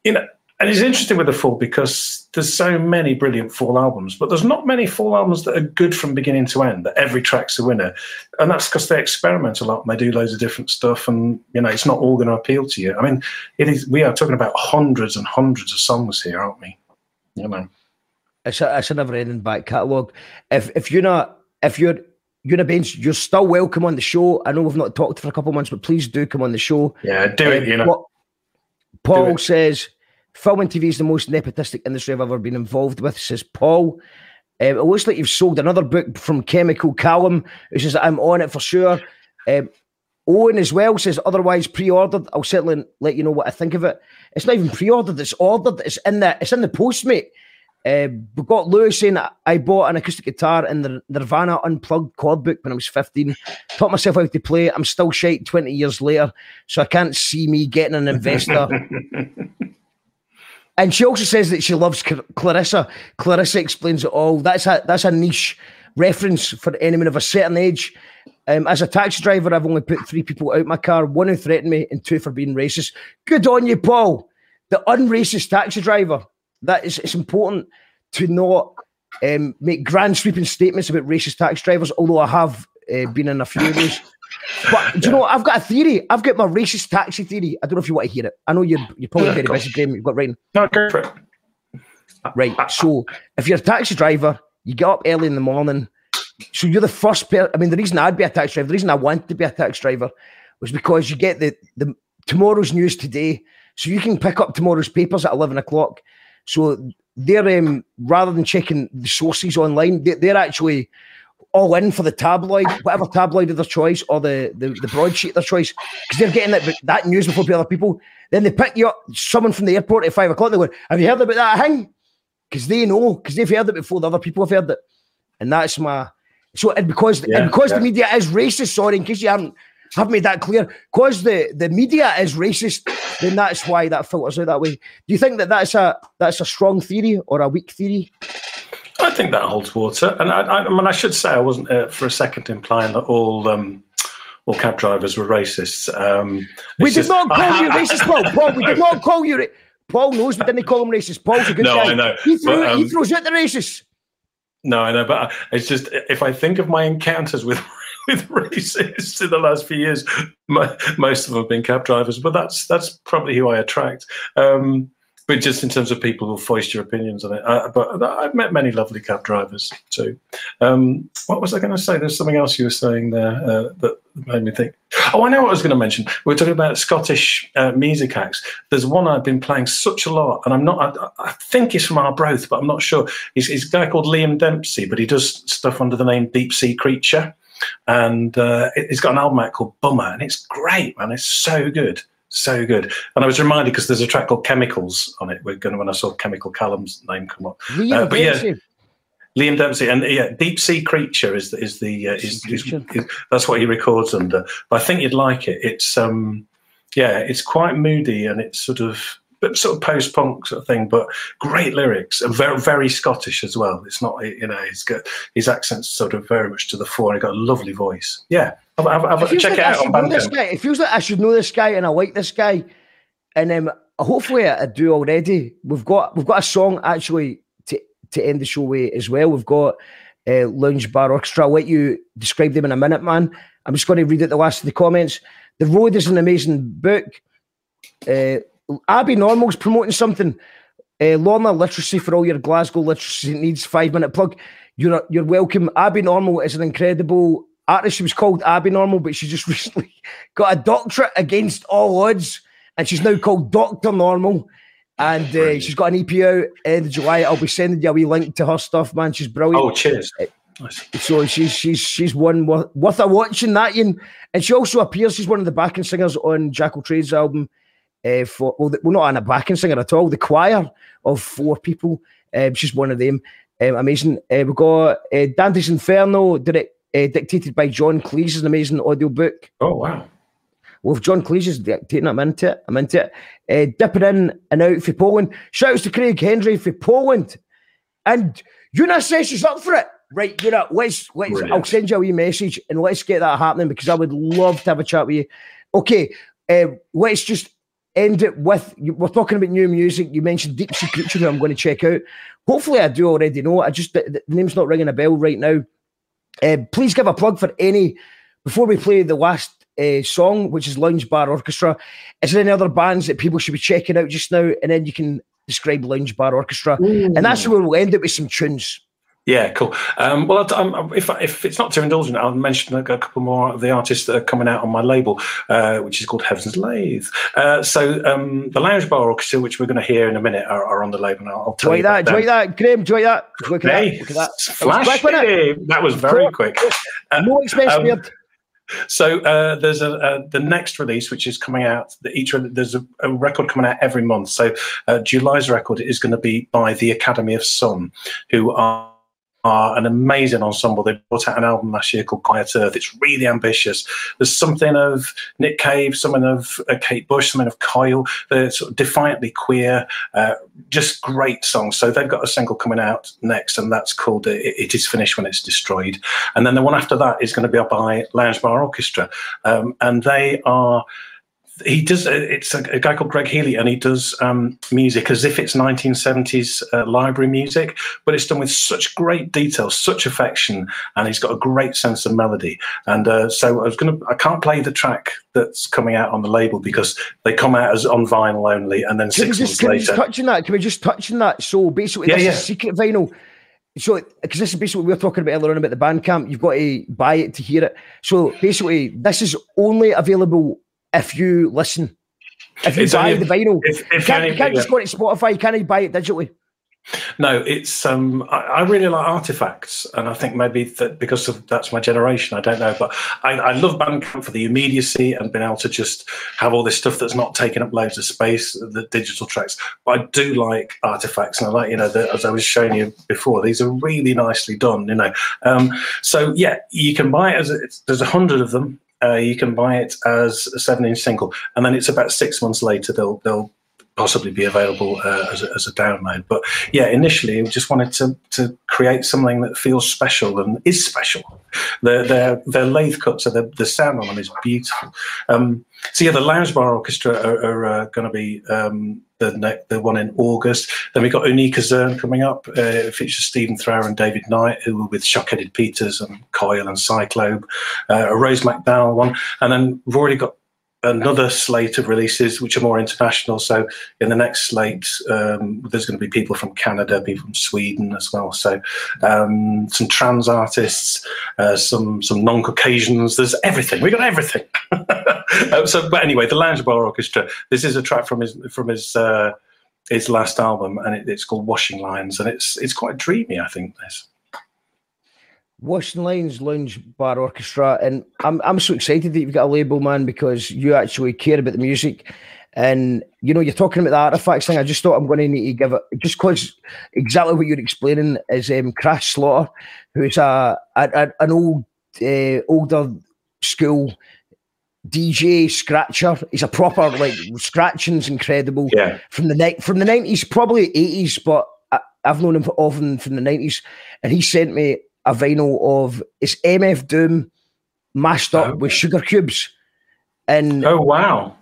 you know, and it's interesting with the Fall because there's so many brilliant Fall albums, but there's not many Fall albums that are good from beginning to end. That every track's a winner, and that's because they experiment a lot and they do loads of different stuff. And you know, it's not all going to appeal to you. I mean, it is. We are talking about hundreds and hundreds of songs here, aren't we? You know. It's a, it's a never ending back catalogue. If if you're not if you're you're a bench, you're still welcome on the show. I know we've not talked for a couple of months, but please do come on the show. Yeah, do it. Um, You know. Paul says film and TV is the most nepotistic industry I've ever been involved with, says Paul. Um, it looks like you've sold another book from Chemical Callum, who says I'm on it for sure. Um, Owen as well says otherwise pre-ordered. I'll certainly let you know what I think of it. It's not even pre-ordered; it's ordered. It's in the it's in the post, mate. Uh, we got Lewis saying I bought an acoustic guitar in the Nirvana Unplugged chord book when I was 15. Taught myself how to play. I'm still shite 20 years later, so I can't see me getting an investor. and she also says that she loves Cl- Clarissa. Clarissa explains it all. That's a that's a niche reference for anyone of a certain age. Um, as a taxi driver, I've only put three people out my car: one who threatened me, and two for being racist. Good on you, Paul, the unracist taxi driver. That is it's important to not um, make grand sweeping statements about racist taxi drivers. Although I have uh, been in a few of those. But do you know? I've got a theory. I've got my racist taxi theory. I don't know if you want to hear it. I know you're you're probably Yeah, very busy, Graham. You've got writing. No, go for it. Right. So if you're a taxi driver, you get up early in the morning. So you're the first person. I mean, the reason I'd be a taxi driver, the reason I wanted to be a taxi driver was because you get the, the tomorrow's news today. So you can pick up tomorrow's papers at 11 o'clock. So they're, um, rather than checking the sources online, they, they're actually all in for the tabloid, whatever tabloid of their choice or the, the, the broadsheet of their choice, because they're getting that, that news before the other people. Then they pick you up, someone from the airport at five o'clock, they go, Have you heard about that thing? because they know because they've heard it before the other people have heard it, and that's my so and because Yeah, and because yeah. the media is racist. Sorry, in case you haven't have made that clear, because the the media is racist, then that's why that filters out that way. Do you think that that's a that's a strong theory or a weak theory? I think that holds water, and I, I, I mean, I should say I wasn't uh, for a second implying that all um, all cab drivers were racists. Um, We did just- not call you racist, Paul. Paul, we did not call you. Ra- Paul knows we didn't call him racist. Paul's a good No, guy. I know, He, threw, but, he um, throws out the racists. No, I know, but it's just if I think of my encounters with with racists in the last few years, mo- most of them have been cab drivers. But that's that's probably who I attract. Um, but just in terms of people who voiced your opinions on it, uh, but I've met many lovely cab drivers too. Um, what was I going to say? There's something else you were saying there uh, that made me think. Oh, I know what I was going to mention. We are talking about Scottish uh, music acts. There's one I've been playing such a lot, and I'm not. I, I think he's from Arbroath, but I'm not sure. He's, he's a guy called Liam Dempsey, but he does stuff under the name Deep Sea Creature, and uh, he's got an album out called Bummer, and it's great, man. It's so good. So good, and I was reminded because there's a track called "Chemicals" on it. We're going to when I saw Chemical Callum's name come up. Liam Uh, but yeah, Dempsey. Liam Dempsey, and yeah, Deep Sea Creature is the, is the uh, is, Sea is, is- that's what he records under. But I think you'd like it. It's um yeah, it's quite moody and it's sort of but sort of post punk sort of thing, but great lyrics and very very Scottish as well. It's not you know he's got his accent's sort of very much to the fore. and He got a lovely voice. Yeah, have, It feels check like it out on should know this Bandcamp. guy. It feels like I should know this guy and I like this guy. And um, hopefully I do already. We've got we've got a song actually to, to end the show with as well. We've got uh, Lounge Bar Orchestra. I'll let you describe them in a minute, man. I'm just going to read out the last of the comments. The Road is an amazing book. Uh, Abby Normal's promoting something. Uh, Lorna Literacy for all your Glasgow literacy needs. Five minute plug. You're you're welcome. Abby Normal is an incredible artist. She was called Abby Normal, but she just recently got a doctorate against all odds, and she's now called Doctor Normal. And uh, she's got an EP out end of July. I'll be sending you a wee link to her stuff, man. She's brilliant. Oh, cheers. Nice. So she's she's she's one worth, worth a watching that Ian. And she also appears. She's one of the backing singers on Jackal Trade's album. Uh, for well, the, well, not on a backing singer at all. The choir of four people. Um, she's one of them. Um, amazing. Uh, we got uh, Dante's Inferno, direct, uh, dictated by John Cleese. is an amazing audio book. Oh wow. Well, if John Cleese is dictating, I'm into it. I'm into it. Uh, dipping in and out for Poland. Shout outs to Craig Henry for Poland. And says she's up for it. Right, you Una, let's, let's I'll send you a wee message and let's get that happening because I would love to have a chat with you. Okay, uh, let's just end it with we're talking about new music. You mentioned Deep Sea Creature, who I'm going to check out. Hopefully, I do already know. I just the, the name's not ringing a bell right now. Uh, please give a plug for any before we play the last uh, song, which is Lounge Bar Orchestra. Is there any other bands that people should be checking out just now? And then you can describe Lounge Bar Orchestra, and that's where we'll end it with some tunes. Yeah, cool. Um, well, um, if if it's not too indulgent, I'll mention a, couple more of the artists that are coming out on my label, uh, which is called Heaven's Lathe. Uh, so um, the Lounge Bar Orchestra, which we're going to hear in a minute, are, are on the label. And I'll, I'll tell Do you that? about Do you like that, Graham? Enjoy that? Look at them. that. Hey, Look at that. it's That was flash! quick? That was very quick. Uh, No expense um. So uh, there's a, uh the next release, which is coming out. The, each there's a, a record coming out every month. So uh, July's record is going to be by the Academy of Sun, who are. Are an amazing ensemble. They brought out an album last year called Quiet Earth. It's really ambitious. There's something of Nick Cave, something of uh, Kate Bush, something of Coil. They're sort of defiantly queer, uh, just great songs. So they've got a single coming out next, and that's called "It It Is Finished When It's Destroyed." And then the one after that is going to be by Lounge Bar Orchestra, um, and they are. He does. uh, It's a, a guy called Greg Healy, and he does um, music as if it's 1970s uh, library music, but it's done with such great detail, such affection, and he's got a great sense of melody. And uh, so I was going to. I can't play the track that's coming out on the label because they come out as on vinyl only, and then Can we six just months can we just later. touch on that? Can we just touch on that? So basically, Yeah, this yeah. is secret vinyl. So because this is basically what we were talking about earlier on about the Bandcamp, you've got to buy it to hear it. So basically, this is only available if you listen. If you It's buy only- the vinyl, if- if you can't, you can't just go to Spotify. You can't buy it digitally. No, it's um I, I really like artifacts, and I think maybe that because of that's my generation, I don't know, but I, I love Bandcamp for the immediacy and being able to just have all this stuff that's not taking up loads of space, the digital tracks. But I do like artifacts, and I like you know the, as I was showing you before, these are really nicely done, you know. Um, so yeah, you can buy it as a, it's, there's a hundred of them. Uh, you can buy it as a seven-inch single, and then it's about six months later they'll they'll possibly be available uh, as, a, as a download. But yeah, initially we just wanted to to create something that feels special and is special. Their their their lathe cuts, so the the sound on them is beautiful. Um, so yeah, the Lounge Bar Orchestra are, are uh, going to be um, the ne- the one in August. Then we've got Unicazürn coming up. Uh, it features Stephen Thrower and David Knight, who were with Shockheaded Peters and Coil and Cyclobe. Uh, a Rose McDowall one, and then we've already got another slate of releases which are more international. So in the next slate, um, there's going to be people from Canada, people from Sweden as well. So um, some trans artists, uh, some some non-Caucasians. There's everything. We got everything. Uh, so, but anyway, the Lounge Bar Orchestra. This is a track from his from his. Uh, his last album, and it, it's called Washing Lines, and it's it's quite dreamy. I think this. Washing Lines Lounge Bar Orchestra, and I'm I'm so excited that you've got a label, man, because you actually care about the music, and you know you're talking about the artifacts thing. I just thought I'm going to need to give it just because exactly what you're explaining is um, Crash Slaughter, who's a, a, a an old uh, older school DJ scratcher. He's a proper like scratching's incredible Yeah. from the night from the nineties, probably eighties, but I, I've known him for, often from the nineties, and he sent me a vinyl of it's MF Doom mashed up oh, with sugar cubes, and Oh wow!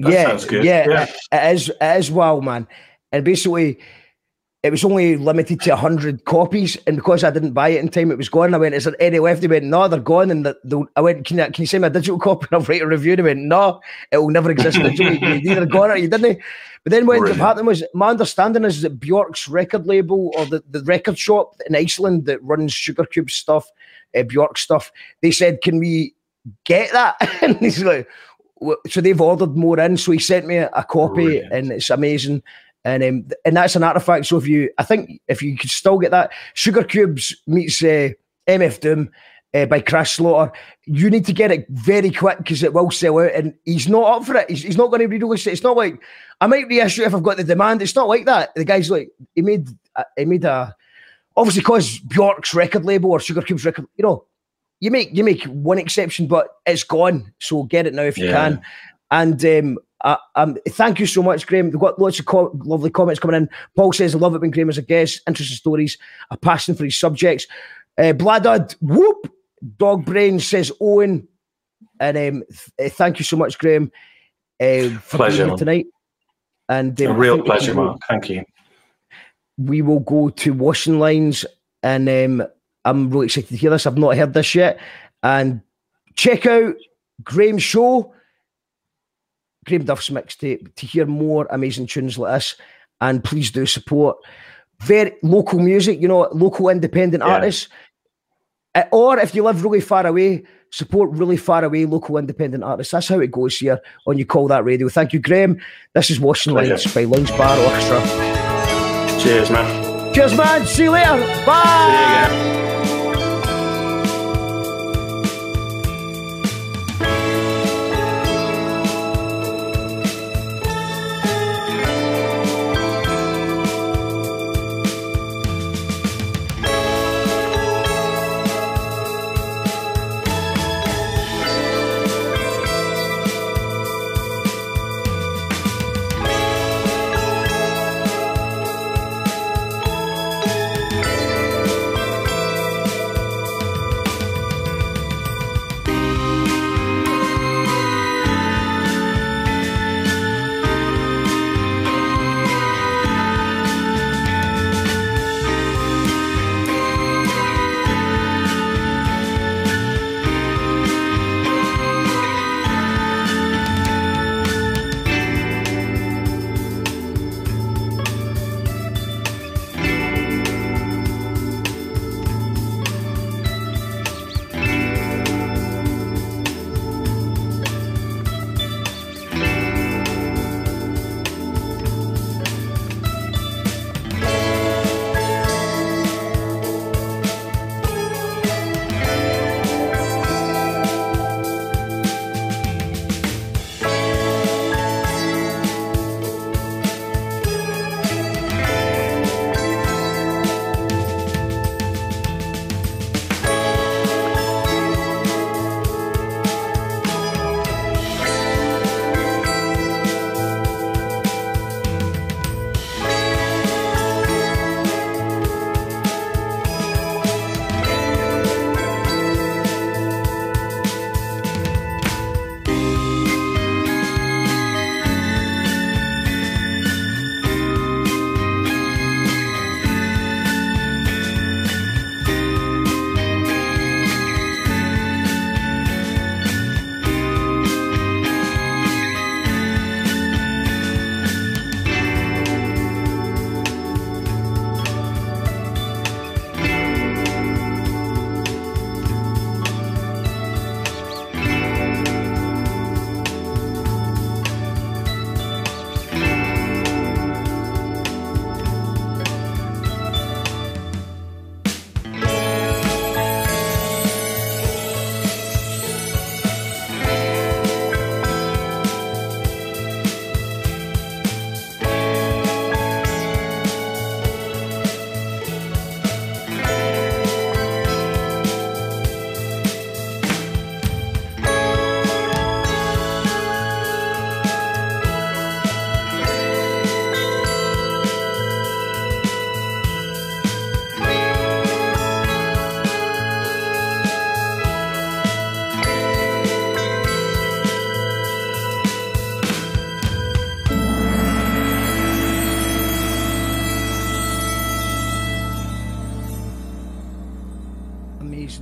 That yeah, sounds good. yeah, Yeah. It, it is. It is wow, man. And basically, it was only limited to hundred copies, and because I didn't buy it in time, it was gone. I went, "Is there any left?" He went, "No, they're gone." And the, the, I went, "Can you, can you send me a digital copy?" And I'll write a review. And he went, "No, it will never exist digitally. you either got it or you didn't." But then what ended up happening was my understanding is that Bjork's record label or the, the record shop in Iceland that runs Sugar Cube stuff, uh, Bjork stuff, they said, "Can we get that?" and he's like, "So they've ordered more in." So he sent me a copy, Brilliant. and it's amazing. And um, and that's an artifact. So if you, I think if you could still get that, Sugarcubes meets uh, MF Doom. Uh, by Crash Slaughter, you need to get it very quick because it will sell out, and he's not up for it. He's, he's not going to re-release it. It's not like I might reissue if I've got the demand. It's not like that. The guy's like he made uh, he made a obviously because Bjork's record label or Sugar Cube's record, you know, you make you make one exception, but it's gone. So get it now if you Yeah. can. And um, I, um, thank you so much, Graham. We've got lots of co- lovely comments coming in. Paul says, I love it when Graham is a guest, interesting stories, a passion for his subjects. Uh, Bladud, whoop. Dog Brain says, Owen. And um, th- uh, thank you so much, Graham, uh, for Pleasure, being here tonight. And um, A real think we can pleasure, Mark. Thank you. we will go to washing lines and um, I'm really excited to hear this. I've not heard this yet. And check out Graham's show, Graham Duff's mixtape, to hear more amazing tunes like this. And please do support very local music, you know, local independent Yeah. artists. Uh, Or if you live really far away, support really far away local independent artists. That's how it goes here on You Call That Radio. Thank you, Graham. This is Washing Pleasure. Lines by Lounge Bar Orchestra. Cheers, man. Cheers, man. See you later. Bye. See you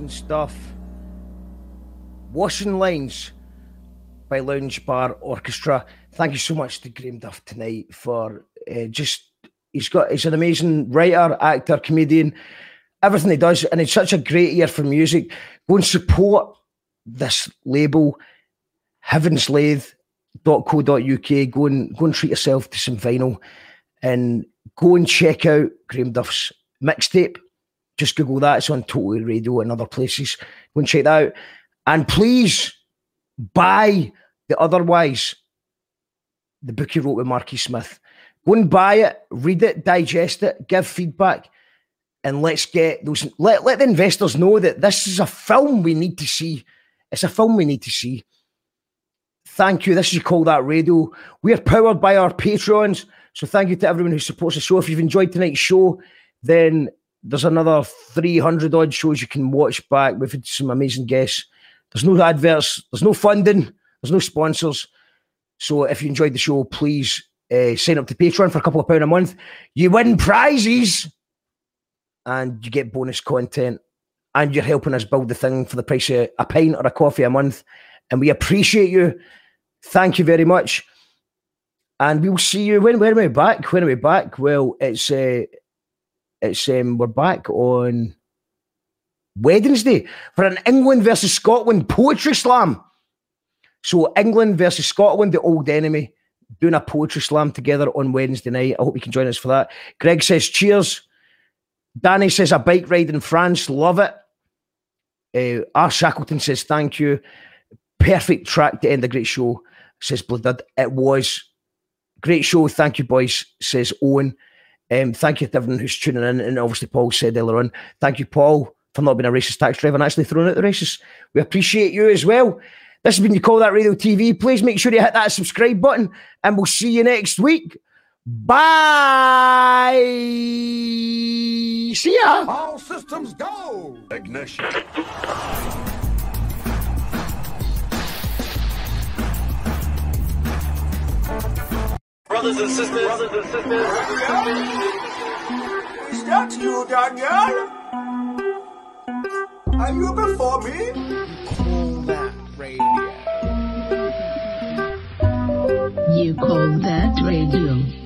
stuff. Washing Lines by Lounge Bar Orchestra. Thank you so much to Graham Duff tonight for uh, just he's got he's an amazing writer, actor, comedian, everything he does, and it's such a great year for music. Go and support this label, heavenslathe.co.uk. Go and go and treat yourself to some vinyl and go and check out Graham Duff's mixtape. Just Google that. It's on Total Radio and other places. Go and check that out. And please buy the Otherwise, the book he wrote with Marky Smith. Go and buy it, read it, digest it, give feedback, and let's get those. Let, let the investors know that this is a film we need to see. It's a film we need to see. Thank you. This is Call That Radio. We are powered by our Patreons. So thank you to everyone who supports the show. If you've enjoyed tonight's show, then there's another 300 odd shows you can watch back. We've had some amazing guests. There's no adverts, there's no funding, there's no sponsors. So if you enjoyed the show, please uh, sign up to Patreon for a couple of pound a month. You win prizes and you get bonus content. And you're helping us build the thing for the price of a pint or a coffee a month. And we appreciate you. Thank you very much. And we'll see you when when are we back? When are we back? Well, it's uh, it's um, we're back on Wednesday for an England versus Scotland poetry slam. So England versus Scotland, the old enemy, doing a poetry slam together on Wednesday night. I hope you can join us for that. Greg says cheers. Danny says a bike ride in France, love it. Uh, R. Shackleton says thank you. Perfect track to end a great show, says Blooded. It was great show. Thank you, boys, says Owen. Um, thank you to everyone who's tuning in. And obviously, Paul said earlier on, thank you, Paul, for not being a racist tax driver and actually throwing out the racists. We appreciate you as well. This has been You Call That Radio TV. Please make sure you hit that subscribe button and we'll see you next week. Bye. See ya. All systems go. Ignition. Brothers and sisters, brothers and sisters. Is that you, Daniel? Are you before me? You call that radio.